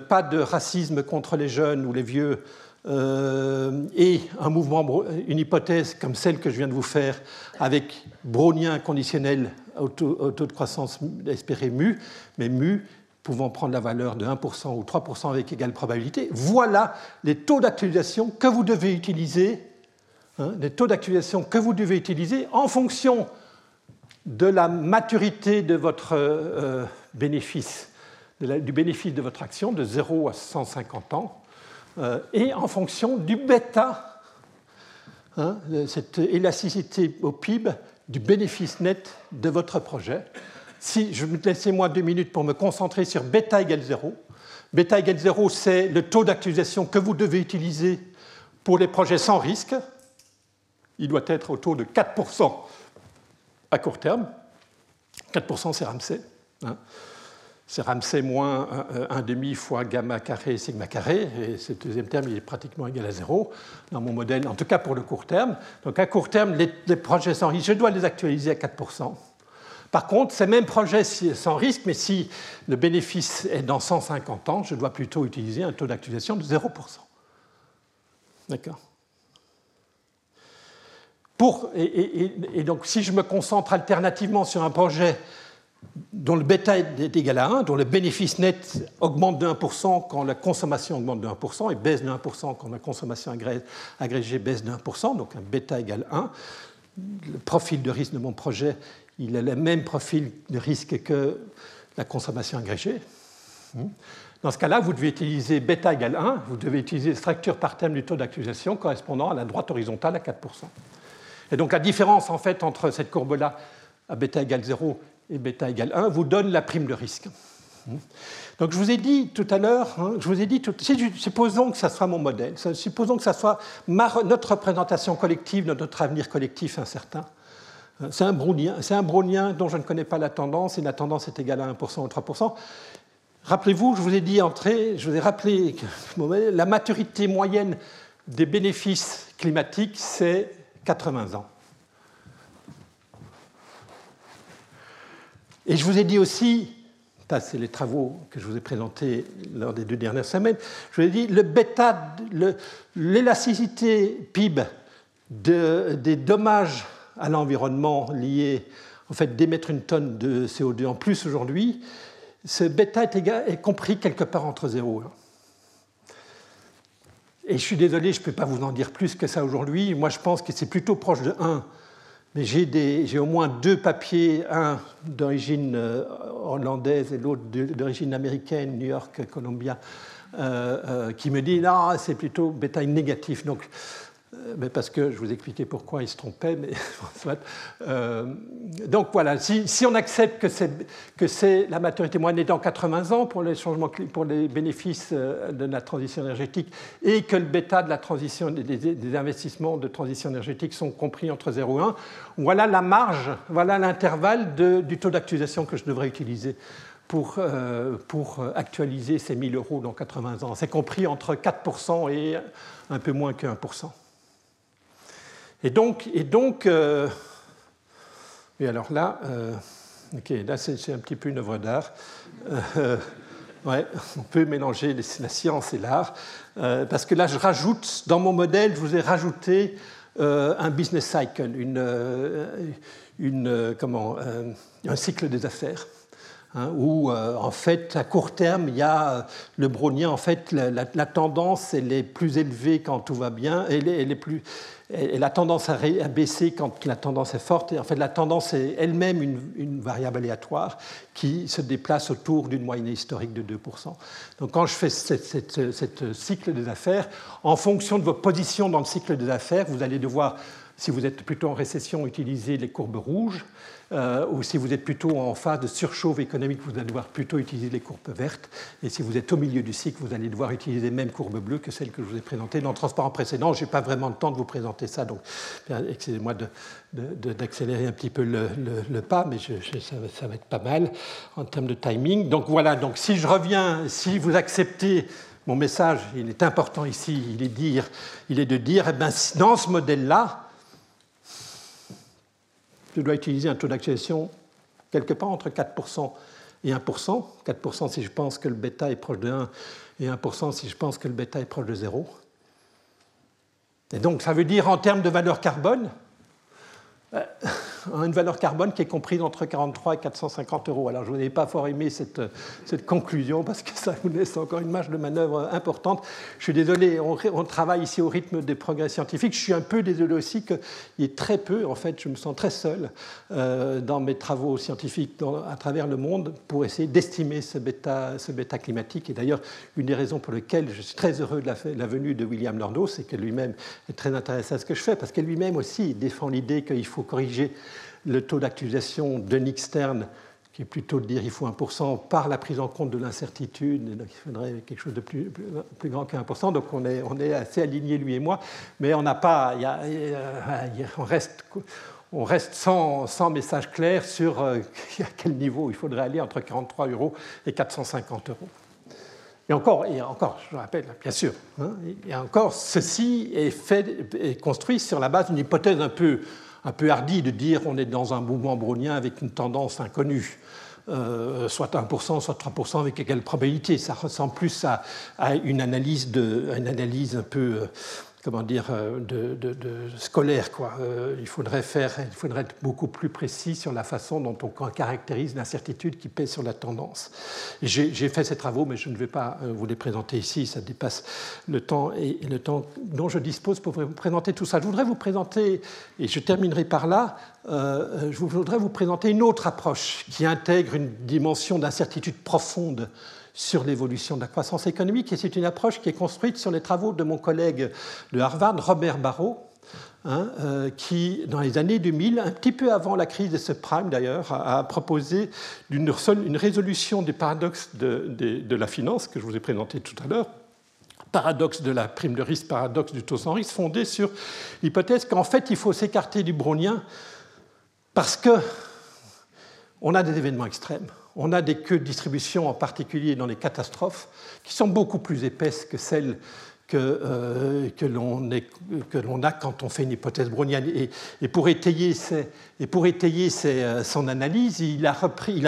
pas de racisme contre les jeunes ou les vieux, et un mouvement, une hypothèse comme celle que je viens de vous faire, avec brownien conditionnel au taux, au taux de croissance espéré mu, mais mu pouvant prendre la valeur de 1% ou 3% avec égale probabilité, voilà les taux d'actualisation que vous devez utiliser, hein, les taux d'actualisation que vous devez utiliser en fonction de la maturité de votre euh, bénéfice, du bénéfice de votre action de 0 à 150 ans, euh, et en fonction du bêta, hein, cette élasticité au PIB du bénéfice net de votre projet si je me laissez-moi deux minutes pour me concentrer sur bêta égale 0. Bêta égale 0, c'est le taux d'actualisation que vous devez utiliser pour les projets sans risque. Il doit être au taux de 4% à court terme. 4%, c'est Ramsey. Hein. C'est Ramsey moins 1,5 fois gamma carré sigma carré. Et ce deuxième terme, il est pratiquement égal à 0 dans mon modèle, en tout cas pour le court terme. Donc à court terme, les, les projets sans risque, je dois les actualiser à 4%. Par contre, ces mêmes projets sans risque, mais si le bénéfice est dans 150 ans, je dois plutôt utiliser un taux d'actualisation de 0%. D'accord? Et, donc, si je me concentre alternativement sur un projet dont le bêta est égal à 1, dont le bénéfice net augmente de 1% quand la consommation augmente de 1% et baisse de 1% quand la consommation agrégée baisse de 1%, donc un bêta égale 1, le profil de risque de mon projet il a le même profil de risque que la consommation agrégée. Dans ce cas-là, vous devez utiliser bêta égale 1, vous devez utiliser structure par thème du taux d'actualisation correspondant à la droite horizontale à 4%. Et donc la différence en fait entre cette courbe-là à bêta égale 0 et bêta égale 1 vous donne la prime de risque. Donc je vous ai dit tout à l'heure, hein, je vous ai dit, supposons que ça soit mon modèle, supposons que ça soit notre représentation collective notre avenir collectif incertain. C'est un, brownien, dont je ne connais pas la tendance, et la tendance est égale à 1% ou 3%. Rappelez-vous, je vous ai dit entrée, je vous ai rappelé la maturité moyenne des bénéfices climatiques, c'est 80 ans. Et je vous ai dit aussi, ça c'est les travaux que je vous ai présentés lors des deux dernières semaines, je vous ai dit le bêta, l'élasticité PIB des dommages à l'environnement lié en fait d'émettre une tonne de CO2 en plus aujourd'hui, ce bêta est, est, compris quelque part entre 0 et 1. Et je suis désolé, je ne peux pas vous en dire plus que ça aujourd'hui. Moi, je pense que c'est plutôt proche de 1. Mais j'ai au moins deux papiers, un d'origine euh, hollandaise et l'autre d'origine américaine, New York, Columbia, euh, euh, qui me dit non, c'est plutôt bêta négatif. Donc, mais parce que je vous expliquais pourquoi il se trompait. Mais, euh, donc voilà, si, on accepte que c'est la maturité moyenne dans 80 ans pour les, bénéfices euh, de la transition énergétique et que le bêta de la transition, des, investissements de transition énergétique sont compris entre 0 et 1, voilà la marge, voilà l'intervalle du taux d'actualisation que je devrais utiliser pour, pour actualiser ces 1000 euros dans 80 ans. C'est compris entre 4% et un peu moins que 1%. Et donc, et donc euh, et alors là, euh, là c'est un petit peu une œuvre d'art. Euh, ouais, on peut mélanger la science et l'art, parce que là je rajoute, dans mon modèle, je vous ai rajouté un business cycle, une, une, comment, un cycle des affaires. Hein, où en fait à court terme il y a le brownien en fait la, tendance elle est plus élevée quand tout va bien elle est, plus elle a tendance à, baisser quand la tendance est forte. Et en fait, la tendance est elle-même une, variable aléatoire qui se déplace autour d'une moyenne historique de 2%. Donc, quand je fais ce cycle des affaires, en fonction de vos positions dans le cycle des affaires, vous allez devoir, si vous êtes plutôt en récession, utiliser les courbes rouges. Euh, ou si vous êtes plutôt en phase de surchauffe économique, vous allez devoir plutôt utiliser les courbes vertes. Et si vous êtes au milieu du cycle, vous allez devoir utiliser les mêmes courbes bleues que celles que je vous ai présentées dans le transparent précédent. Je n'ai pas vraiment le temps de vous présenter ça, donc excusez-moi d'accélérer un petit peu le, pas, mais ça, va être pas mal en termes de timing. Donc voilà, donc si je reviens, si vous acceptez mon message, il est important ici, il est, de dire, eh ben, dans ce modèle-là, je dois utiliser un taux d'actualisation quelque part entre 4% et 1%. 4% si je pense que le bêta est proche de 1 et 1% si je pense que le bêta est proche de 0. Et donc ça veut dire en termes de valeur carbone, euh, une valeur carbone qui est comprise entre 43 et 450 euros. Alors je n'ai pas fort aimé cette, cette, conclusion parce que ça vous laisse encore une marge de manœuvre importante. Je suis désolé, on, travaille ici au rythme des progrès scientifiques. Je suis un peu désolé aussi qu'il y ait très peu, en fait, je me sens très seul euh, dans mes travaux scientifiques à travers le monde pour essayer d'estimer ce bêta, ce bêta climatique. Et d'ailleurs, une des raisons pour lesquelles je suis très heureux de la, la venue de William Lordo, c'est que lui-même est très intéressé à ce que je fais parce que lui-même aussi défend l'idée qu'il faut corriger le taux d'actualisation de Nick qui est plutôt de dire qu'il faut 1% par la prise en compte de l'incertitude, donc il faudrait quelque chose de plus, plus, grand que 1%, donc on est, on est assez alignés, lui et moi, mais on n'a pas, on reste, on reste sans, sans, message clair sur euh, à quel niveau il faudrait aller entre 43 euros et 450 euros. Et encore, et encore, je rappelle, bien sûr, hein, et encore, ceci est, fait, est construit sur la base d'une hypothèse un peu un peu hardi de dire on est dans un mouvement brownien avec une tendance inconnue. Euh, soit 1%, soit 3%, avec quelle probabilité Ça ressemble plus à, à une, analyse de, une analyse un peu comment dire, euh, de, scolaire. Quoi. Euh, il, faudrait faire, il faudrait être beaucoup plus précis sur la façon dont on caractérise l'incertitude qui pèse sur la tendance. J'ai fait ces travaux, mais je ne vais pas euh, vous les présenter ici, ça dépasse le temps et, le temps dont je dispose pour vous présenter tout ça. Je voudrais vous présenter, et je terminerai par là, je voudrais vous présenter une autre approche qui intègre une dimension d'incertitude profonde sur l'évolution de la croissance économique, et c'est une approche qui est construite sur les travaux de mon collègue de Harvard, Robert Barrault, hein, euh, qui, dans les années 2000, un petit peu avant la crise des subprimes d'ailleurs, a, proposé une, une, résolution des paradoxes de, la finance que je vous ai présenté tout à l'heure, paradoxe de la prime de risque, paradoxe du taux sans risque, fondé sur l'hypothèse qu'en fait il faut s'écarter du brownien parce que on a des événements extrêmes on a des queues de distribution, en particulier dans les catastrophes, qui sont beaucoup plus épaisses que celles que, euh, que l'on a quand on fait une hypothèse brownienne. Et, pour étayer, euh, son analyse, il a, repris,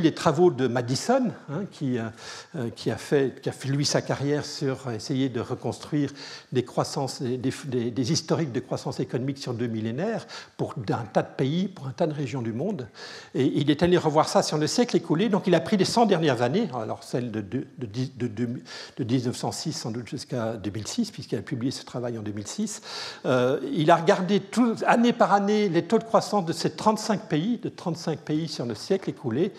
les travaux de Madison, hein, qui, euh, qui, a fait, lui, sa carrière sur essayer de reconstruire des, historiques de croissance économique sur deux millénaires pour un tas de pays, pour un tas de régions du monde. Et il est allé revoir ça sur le siècle écoulé. Donc il a pris les 100 dernières années, alors celles de, de, de, de 1906 sans doute jusqu'à 2006, puisqu'il a publié ce travail en 2006. Euh, il a regardé année par année les taux de croissance de ces 35 pays, de 35 pays sur le siècle écoulé.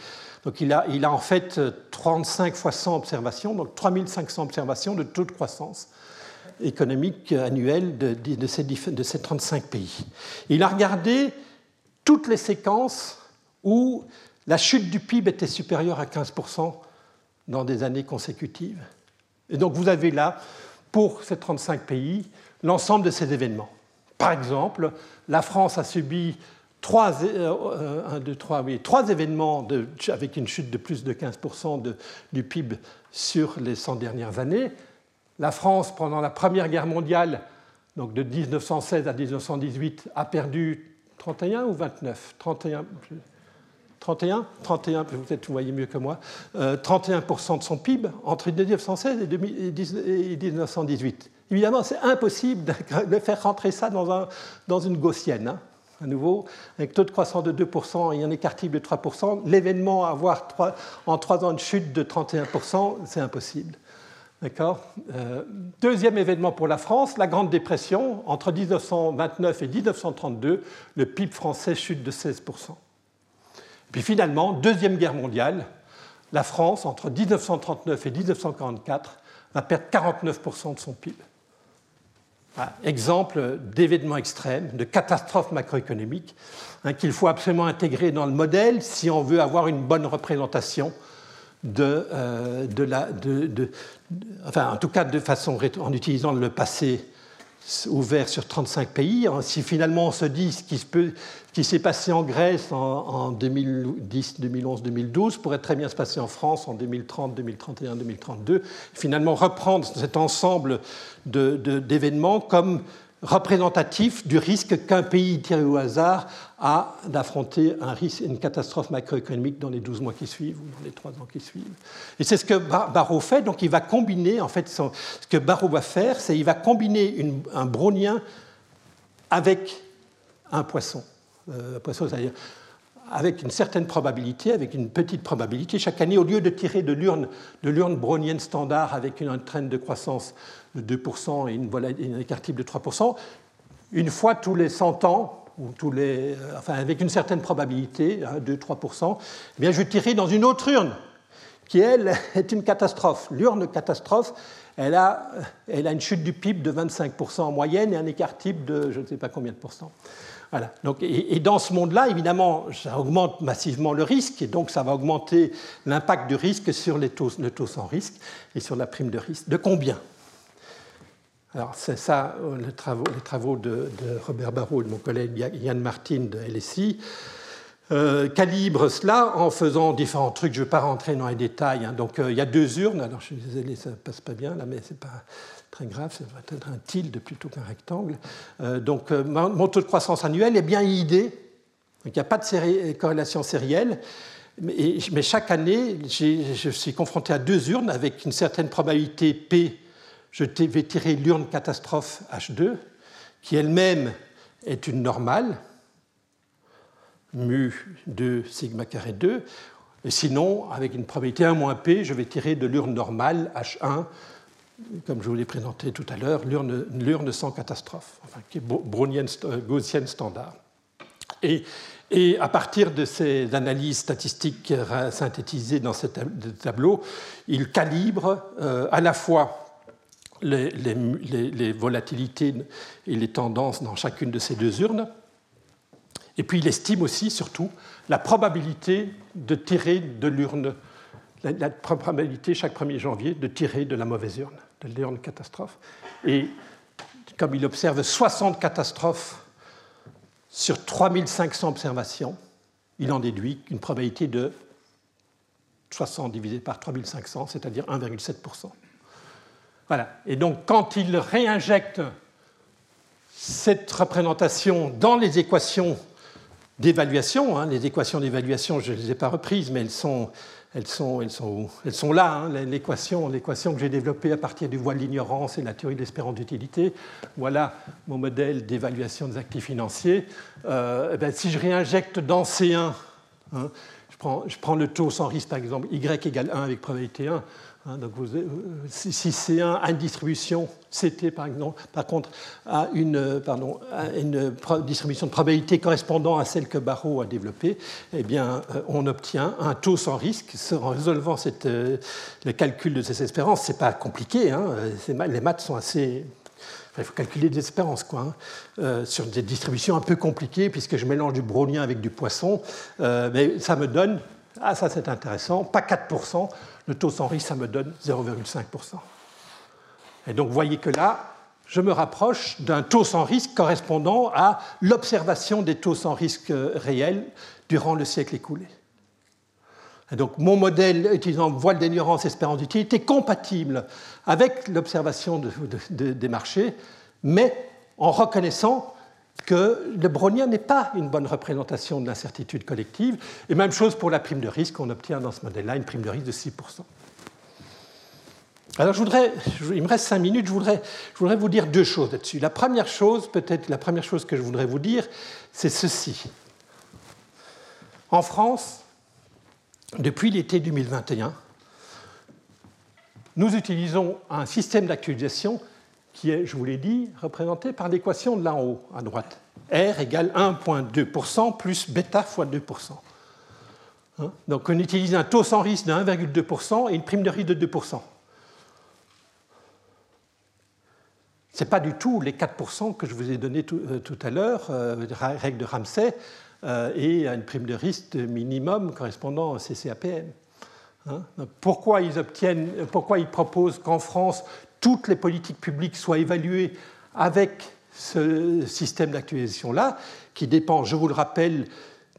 Donc il a, il a en fait 35 fois 100 observations, donc 3500 observations de taux de croissance économique annuel de, ces, de ces 35 pays. Il a regardé toutes les séquences où la chute du PIB était supérieure à 15% dans des années consécutives. Et donc vous avez là, pour ces 35 pays, l'ensemble de ces événements. Par exemple, la France a subi trois, euh, trois événements avec une chute de plus de 15% de, du PIB sur les 100 dernières années. La France, pendant la Première Guerre mondiale, donc de 1916 à 1918, a perdu 31 ou 29 31, 31 31, peut-être vous voyez mieux que moi, 31% euh, de son PIB entre 1916 et 1918. Évidemment, c'est impossible de faire rentrer ça dans, un, dans une gaussienne. Hein. À nouveau, avec taux de croissance de 2% et un écart type de 3%, l'événement avoir en 3 ans de chute de 31%, c'est impossible. D'accord? Euh, Deuxième événement pour la France, la Grande Dépression. Entre 1929 et 1932, le PIB français chute de 16%. Puis finalement, Deuxième Guerre mondiale, la France, entre 1939 et 1944, va perdre 49% de son PIB. exemple d'événements extrêmes, de catastrophes macroéconomiques, hein, qu'il faut absolument intégrer dans le modèle si on veut avoir une bonne représentation de, euh, la, de, enfin, en tout cas de façon en utilisant le passé ouvert sur 35 pays. Hein, si finalement on se dit ce qui, s'est passé en Grèce en, 2010, 2011, 2012 pourrait très bien se passer en France en 2030, 2031, 2032, finalement reprendre cet ensemble d'événements comme représentatif du risque qu'un pays tiré au hasard a d'affronter un risque, une catastrophe macroéconomique dans les 12 mois qui suivent ou dans les 3 ans qui suivent. Et c'est ce que Barreau fait, donc il va combiner, en fait, ce que Barreau va faire, c'est qu'il va combiner un brownien avec un poisson. Euh, un poisson, c'est-à-dire avec une certaine probabilité, avec une petite probabilité, chaque année, au lieu de tirer de l'urne, de l'urne brownienne standard avec une traîne de croissance de 2% et une, une écart type de 3%, une fois tous les 100 ans, ou tous les, euh, enfin avec une certaine probabilité, 2-3%, hein, eh bien je tirerai dans une autre urne, qui elle est une catastrophe. L'urne catastrophe, elle a, elle a une chute du PIB de 25% en moyenne et un écart type de je ne sais pas combien de pourcents. Voilà. Donc, et, dans ce monde-là, évidemment, ça augmente massivement le risque, et donc ça va augmenter l'impact du risque sur les taux, le taux sans risque et sur la prime de risque. De combien? Alors, c'est ça, les travaux, les travaux de, Robert Barrault et de mon collègue Yann Martin de LSI. Euh, calibre cela en faisant différents trucs. Je ne vais pas rentrer dans les détails. Hein. Donc, euh, il y a deux urnes. Alors, je suis désolé, ça ne passe pas bien là, mais c'est pas très grave, ça va être un tilde plutôt qu'un rectangle. Euh, donc euh, mon taux de croissance annuel est bien idée, il n'y a pas de corrélation sérielle, mais chaque année, je suis confronté à deux urnes avec une certaine probabilité P. Je vais tirer l'urne catastrophe H2, qui elle-même est une normale, mu de sigma carré 2. Et sinon, avec une probabilité 1 moins P, je vais tirer de l'urne normale H1 comme je vous l'ai présenté tout à l'heure, l'urne sans catastrophe, enfin, qui est brownienne, euh, gaussienne standard. Et, à partir de ces analyses statistiques synthétisées dans ce tableau, il calibre euh, à la fois les, volatilités et les tendances dans chacune de ces deux urnes, et puis il estime aussi, surtout, la probabilité de tirer de l'urne, la probabilité chaque 1er janvier de tirer de la mauvaise urne de l'urne catastrophe. Et comme il observe 60 catastrophes sur 3500 observations, il en déduit une probabilité de 60 divisé par 3500, c'est-à-dire 1,7%. Voilà. Et donc, quand il réinjecte cette représentation dans les équations d'évaluation, hein, les équations d'évaluation, je ne les ai pas reprises, mais elles sont elles sont, elles sont, elles sont là, hein, l'équation, l'équation que j'ai développée à partir du voile de l'ignorance et la théorie de l'espérance d'utilité. Voilà mon modèle d'évaluation des actifs financiers. Euh, eh ben, si je réinjecte dans C1, hein, je, prends, je, prends, le taux sans risque, par exemple, Y égale 1 avec probabilité 1, Hein, donc euh, si, C1 a une distribution, CT par, exemple, par contre a une, une distribution de probabilité correspondant à celle que Barreau a développée, eh bien, euh, on obtient un taux sans risque en résolvant euh, le calcul de ces espérances. Ce n'est pas compliqué, hein, les maths sont assez il faut calculer des espérances, quoi, hein, sur des distributions un peu compliquées, puisque je mélange du brownien avec du poisson. mais ça me donne, ah ça c'est intéressant, pas 4%, le taux sans risque, ça me donne 0,5%. Et donc vous voyez que là, je me rapproche d'un taux sans risque correspondant à l'observation des taux sans risque réels durant le siècle écoulé. Et donc mon modèle utilisant voile d'ignorance espérance d'utilité compatible avec l'observation des marchés, mais en reconnaissant que le brownien n'est pas une bonne représentation de l'incertitude collective. Et même chose pour la prime de risque, on obtient dans ce modèle-là une prime de risque de 6%. Alors, je voudrais, il me reste cinq minutes, je voudrais, je voudrais vous dire deux choses là-dessus. La première chose, peut-être la première chose que je voudrais vous dire, c'est ceci. En France, depuis l'été 2021, nous utilisons un système d'actualisation qui est, je vous l'ai dit, représenté par l'équation de là en haut, à droite. R égale 1,2% plus bêta fois 2%. Hein? Donc on utilise un taux sans risque de 1,2% et une prime de risque de 2%. Ce n'est pas du tout les 4% que je vous ai donnés tout, euh, à l'heure, euh, règle de Ramsey, euh, et une prime de risque minimum correspondant au CCAPM. Hein? pourquoi, ils obtiennent, pourquoi ils proposent qu'en France, toutes les politiques publiques soient évaluées avec ce système d'actualisation-là, qui dépend, je vous le rappelle,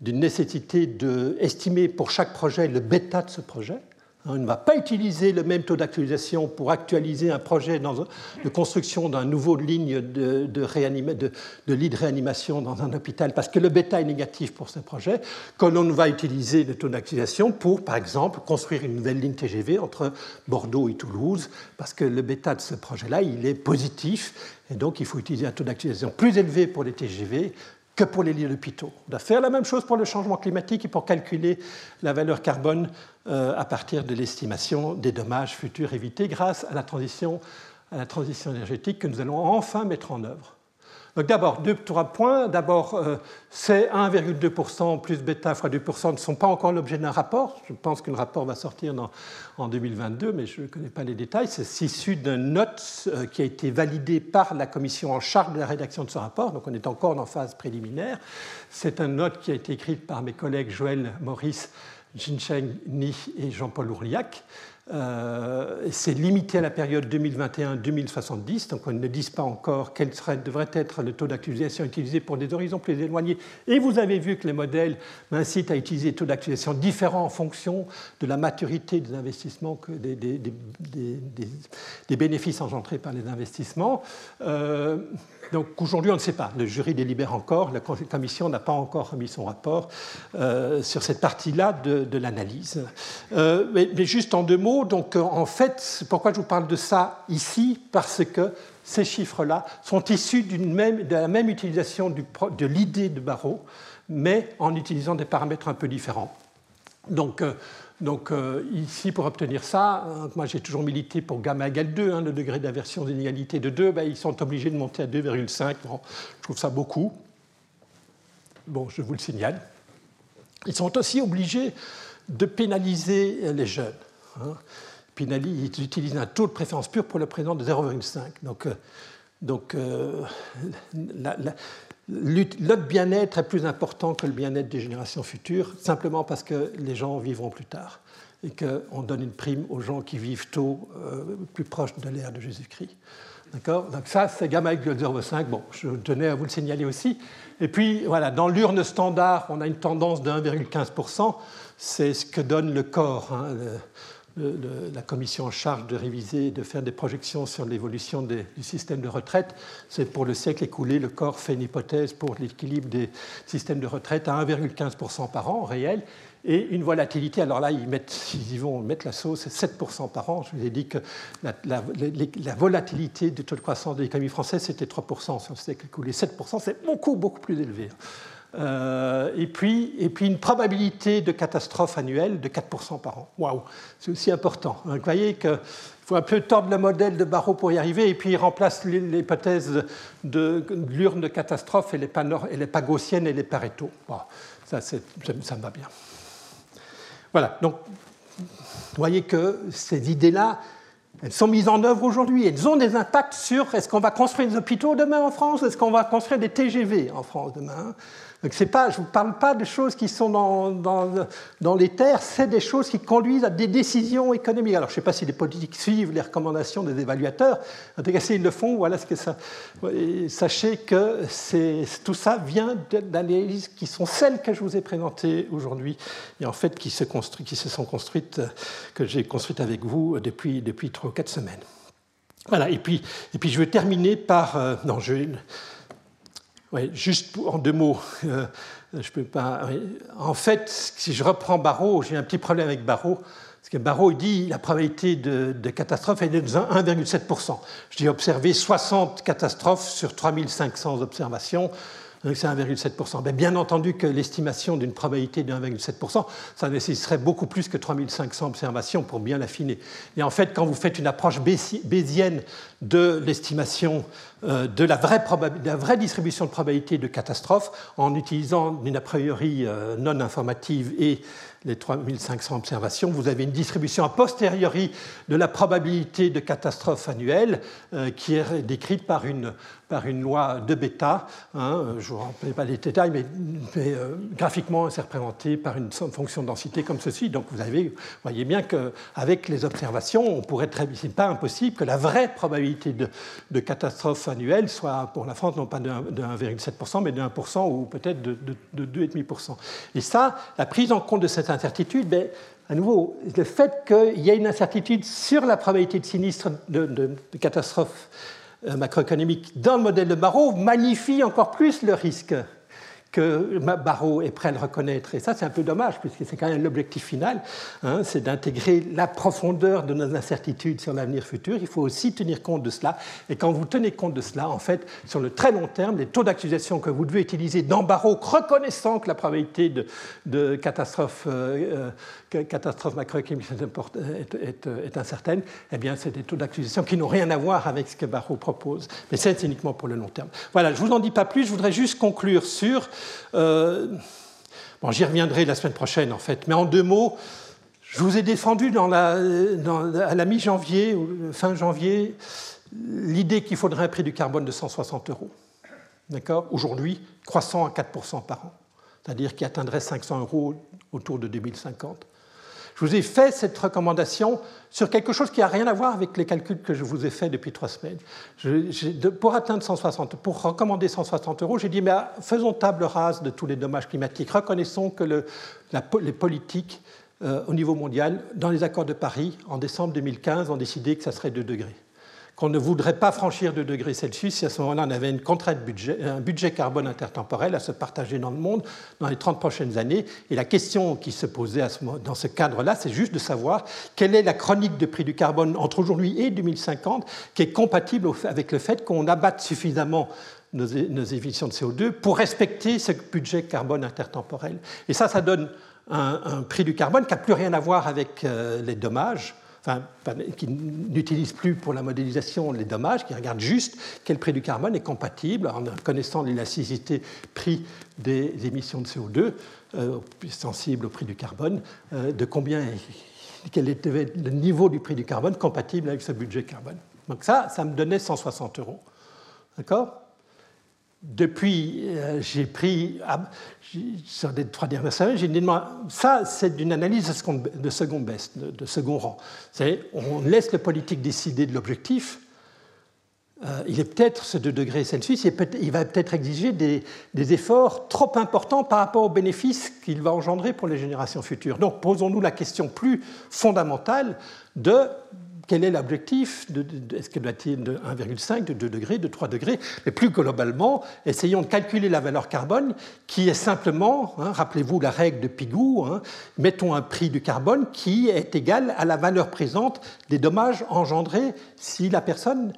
d'une nécessité d'estimer pour chaque projet le bêta de ce projet. On ne va pas utiliser le même taux d'actualisation pour actualiser un projet de construction d'un nouveau ligne de, de, lit de réanimation dans un hôpital parce que le bêta est négatif pour ce projet, que l'on va utiliser le taux d'actualisation pour, par exemple, construire une nouvelle ligne TGV entre Bordeaux et Toulouse parce que le bêta de ce projet-là, il est positif et donc il faut utiliser un taux d'actualisation plus élevé pour les TGV que pour les lits d'hôpitaux. On doit faire la même chose pour le changement climatique et pour calculer la valeur carbone euh, à partir de l'estimation des dommages futurs évités grâce à la transition énergétique que nous allons enfin mettre en œuvre. Donc d'abord, deux, trois points. D'abord, euh, c'est 1,2% plus bêta fois 2% ne sont pas encore l'objet d'un rapport. Je pense le rapport va sortir en 2022, mais je ne connais pas les détails. C'est issu d'une note euh, qui a été validée par la commission en charge de la rédaction de ce rapport, donc on est encore en phase préliminaire. C'est une note qui a été écrite par mes collègues Joël Maurice, Jincheng Ni et Jean-Paul Ourliac. Euh, c'est limité à la période 2021-2070, donc on ne dit pas encore quel serait, devrait être le taux d'actualisation utilisé pour des horizons plus éloignés. Et vous avez vu que les modèles m'incitent à utiliser des taux d'actualisation différents en fonction de la maturité des investissements, des, des, bénéfices engendrés par les investissements. Euh, donc aujourd'hui, on ne sait pas. Le jury délibère encore. La commission n'a pas encore remis son rapport euh, sur cette partie-là de, l'analyse. Mais, juste en deux mots, donc en fait, pourquoi je vous parle de ça ici Parce que ces chiffres-là sont issus même, de la même utilisation de l'idée de Barreau, mais en utilisant des paramètres un peu différents. Donc, euh, euh, ici, pour obtenir ça, hein, moi j'ai toujours milité pour gamma égale 2, hein, le degré d'inversion d'inégalité de 2, ben, ils sont obligés de monter à 2,5. je trouve ça beaucoup. Bon, je vous le signale. Ils sont aussi obligés de pénaliser les jeunes. Hein. ils utilisent un taux de préférence pure pour le président de 0,5. Donc, euh, donc euh, la, notre bien-être est plus important que le bien-être des générations futures, simplement parce que les gens vivront plus tard et qu'on donne une prime aux gens qui vivent tôt, euh, plus proche de l'ère de Jésus-Christ. D'accord? Donc ça, c'est gamma égale 0,5. Bon, je tenais à vous le signaler aussi. Et puis, voilà, dans l'urne standard, on a une tendance de 1,15%. C'est ce que donne le corps. Hein, la commission en charge de réviser, de faire des projections sur l'évolution du système de retraite. C'est pour le siècle écoulé, le corps fait une hypothèse pour l'équilibre des systèmes de retraite à 1,15% par an réel et une volatilité. Alors là, ils, y vont mettre la sauce, c'est 7% par an. Je vous ai dit que la, la volatilité du taux de croissance de l'économie française, c'était 3% sur le siècle écoulé. 7%, c'est beaucoup, beaucoup plus élevé. Euh, et, puis, et puis une probabilité de catastrophe annuelle de 4% par an. Waouh, c'est aussi important. vous voyez qu'il faut un peu tordre le modèle de Barreau pour y arriver, et puis il remplace l'hypothèse de, l'urne de catastrophe, elle n'est pas, elle est Pareto. ça, ça me va bien. Voilà, donc vous voyez que ces idées-là, elles sont mises en œuvre aujourd'hui. Elles ont des impacts sur est-ce qu'on va construire des hôpitaux demain en France, est-ce qu'on va construire des TGV en France demain? Pas, je ne vous parle pas de choses qui sont dans, les terres, c'est des choses qui conduisent à des décisions économiques. Alors, je ne sais pas si les politiques suivent les recommandations des évaluateurs. En tout cas, s'ils le font, voilà ce que ça. Sachez que tout ça vient d'analyses qui sont celles que je vous ai présentées aujourd'hui et en fait qui se, sont construites, que j'ai construites avec vous depuis, depuis 3 ou 4 semaines. Voilà, et puis, et puis je vais terminer par. Euh, non, je. Ouais, juste en deux mots. Euh, je peux pas. En fait, si je reprends Barreau, j'ai un petit problème avec Barreau. Parce que Barreau dit la probabilité de catastrophe est de 1,7%. J'ai observé 60 catastrophes sur 3500 observations c'est 1,7%. Ben, bien entendu que l'estimation d'une probabilité de 1,7%, ça nécessiterait beaucoup plus que 3500 observations pour bien l'affiner. Et en fait, quand vous faites une approche bayésienne de l'estimation euh, de, la vraie la vraie distribution de probabilité de catastrophe, en utilisant une a priori euh, non informative et les 3500 observations, vous avez une distribution a posteriori de la probabilité de catastrophe annuelle euh, qui est décrite par une, par une loi de bêta. Hein, je ne vous rappelle pas les détails, mais, euh, graphiquement, c'est représenté par une fonction de densité comme ceci. Donc vous, avez, voyez bien qu'avec les observations, on pourrait pas impossible que la vraie probabilité de, catastrophe annuelle soit pour la France non pas de 1,7%, mais de 1% ou peut-être de, de, de 2,5%. Et ça, la prise en compte de cette incertitude, ben, à nouveau, le fait qu'il y ait une incertitude sur la probabilité de sinistre de, de, catastrophe euh, macroéconomique dans le modèle de Barreau magnifie encore plus le risque que Barreau est prêt à le reconnaître. Et ça, c'est un peu dommage, puisque c'est quand même l'objectif final, hein, c'est d'intégrer la profondeur de nos incertitudes sur l'avenir futur. Il faut aussi tenir compte de cela. Et quand vous tenez compte de cela, en fait, sur le très long terme, les taux d'accusation que vous devez utiliser dans Barreau, reconnaissant que la probabilité de, catastrophe, euh, euh, catastrophe macroéconomique est, est, incertaine, eh bien, c'est des taux d'accusation qui n'ont rien à voir avec ce que Barreau propose. Mais c'est uniquement pour le long terme. Voilà, je ne vous en dis pas plus. Je voudrais juste conclure sur bon, j'y reviendrai la semaine prochaine, en fait. Mais en deux mots, je vous ai défendu à la mi-janvier, fin janvier, l'idée qu'il faudrait un prix du carbone de 160 euros. D'accord? Aujourd'hui, croissant à 4% par an. C'est-à-dire qu'il atteindrait 500 euros autour de 2050. Je vous ai fait cette recommandation sur quelque chose qui n'a rien à voir avec les calculs que je vous ai faits depuis trois semaines. pour atteindre 160, pour recommander 160 euros, j'ai dit mais ah, faisons table rase de tous les dommages climatiques. Reconnaissons que le, les politiques euh, au niveau mondial, dans les accords de Paris, en décembre 2015, ont décidé que ça serait 2 degrés qu'on ne voudrait pas franchir 2 degrés Celsius si à ce moment-là on avait une contrainte un budget carbone intertemporel à se partager dans le monde dans les 30 prochaines années. Et la question qui se posait dans ce cadre-là, c'est juste de savoir quelle est la chronique de prix du carbone entre aujourd'hui et 2050 qui est compatible avec le fait qu'on abatte suffisamment nos, émissions de CO2 pour respecter ce budget carbone intertemporel. Et ça, ça donne un, prix du carbone qui n'a plus rien à voir avec euh, les dommages qui n'utilise plus pour la modélisation les dommages, qui regarde juste quel prix du carbone est compatible en connaissant l'élasticité prix des émissions de CO2, euh, sensible au prix du carbone, euh, de combien, quel était le niveau du prix du carbone compatible avec ce budget carbone. Donc ça, ça me donnait 160 euros. D'accord? Depuis, euh, j'ai pris, ah, sur les trois dernières semaines, j'ai dit, ça, c'est d'une analyse de second best, de, second rang. On laisse le politique décider de l'objectif. Euh, il est peut-être ce 2 degrés Celsius, il va peut-être exiger des, efforts trop importants par rapport aux bénéfices qu'il va engendrer pour les générations futures. Donc, posons-nous la question plus fondamentale de quel est l'objectif Est-ce qu'il doit être de 1,5, de 2 degrés, de 3 degrés Mais plus globalement, essayons de calculer la valeur carbone qui est simplement, hein, rappelez-vous la règle de Pigou, hein, mettons un prix du carbone qui est égal à la valeur présente des dommages engendrés si la personne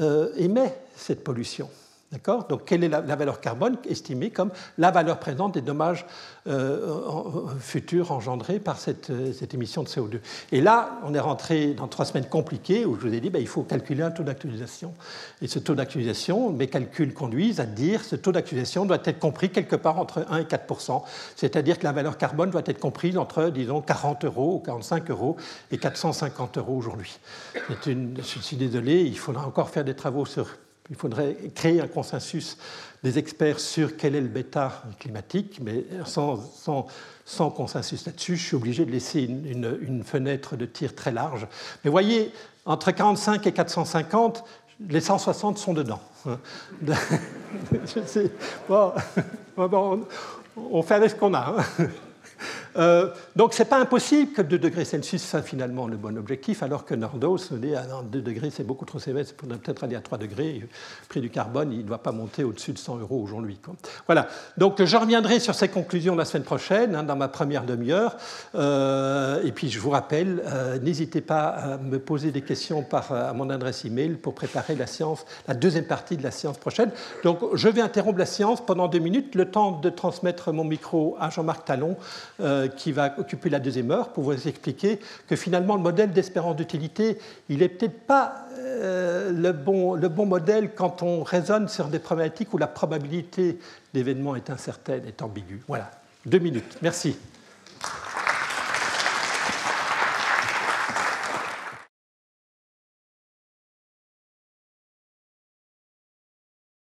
euh, émet cette pollution. D'accord? Donc, quelle est la, valeur carbone estimée comme la valeur présente des dommages euh, futurs engendrés par cette, euh, émission de CO2 Et là, on est rentré dans trois semaines compliquées où je vous ai dit ben, il faut calculer un taux d'actualisation. Et ce taux d'actualisation, mes calculs conduisent à dire ce taux d'actualisation doit être compris quelque part entre 1 et 4% c'est-à-dire que la valeur carbone doit être comprise entre, disons, 40 euros ou 45 euros et 450 euros aujourd'hui. Je suis désolé, il faudra encore faire des travaux sur il faudrait créer un consensus des experts sur quel est le bêta climatique, mais sans, consensus là-dessus, je suis obligé de laisser une, fenêtre de tir très large. Mais voyez, entre 45 et 450, les 160 sont dedans. bon, on fait avec ce qu'on a. Hein. Euh, donc, ce n'est pas impossible que 2 degrés Celsius soit finalement le bon objectif, alors que Nordos se dit à 2 degrés, c'est beaucoup trop sévère, il faudrait peut-être aller à 3 degrés. Le prix du carbone, il ne doit pas monter au-dessus de 100 euros aujourd'hui. Voilà. Donc, je reviendrai sur ces conclusions la semaine prochaine, hein, dans ma première demi-heure. Euh, et puis, je vous rappelle, euh, n'hésitez pas à me poser des questions à mon adresse email pour préparer la séance, la deuxième partie de la séance prochaine. Donc, je vais interrompre la séance pendant deux minutes, le temps de transmettre mon micro à Jean-Marc Talon, euh, qui va occuper la deuxième heure pour vous expliquer que finalement, le modèle d'espérance d'utilité, il n'est peut-être pas euh, le, bon, le bon modèle quand on raisonne sur des problématiques où la probabilité d'événement est incertaine, est ambiguë. Voilà, deux minutes. Merci.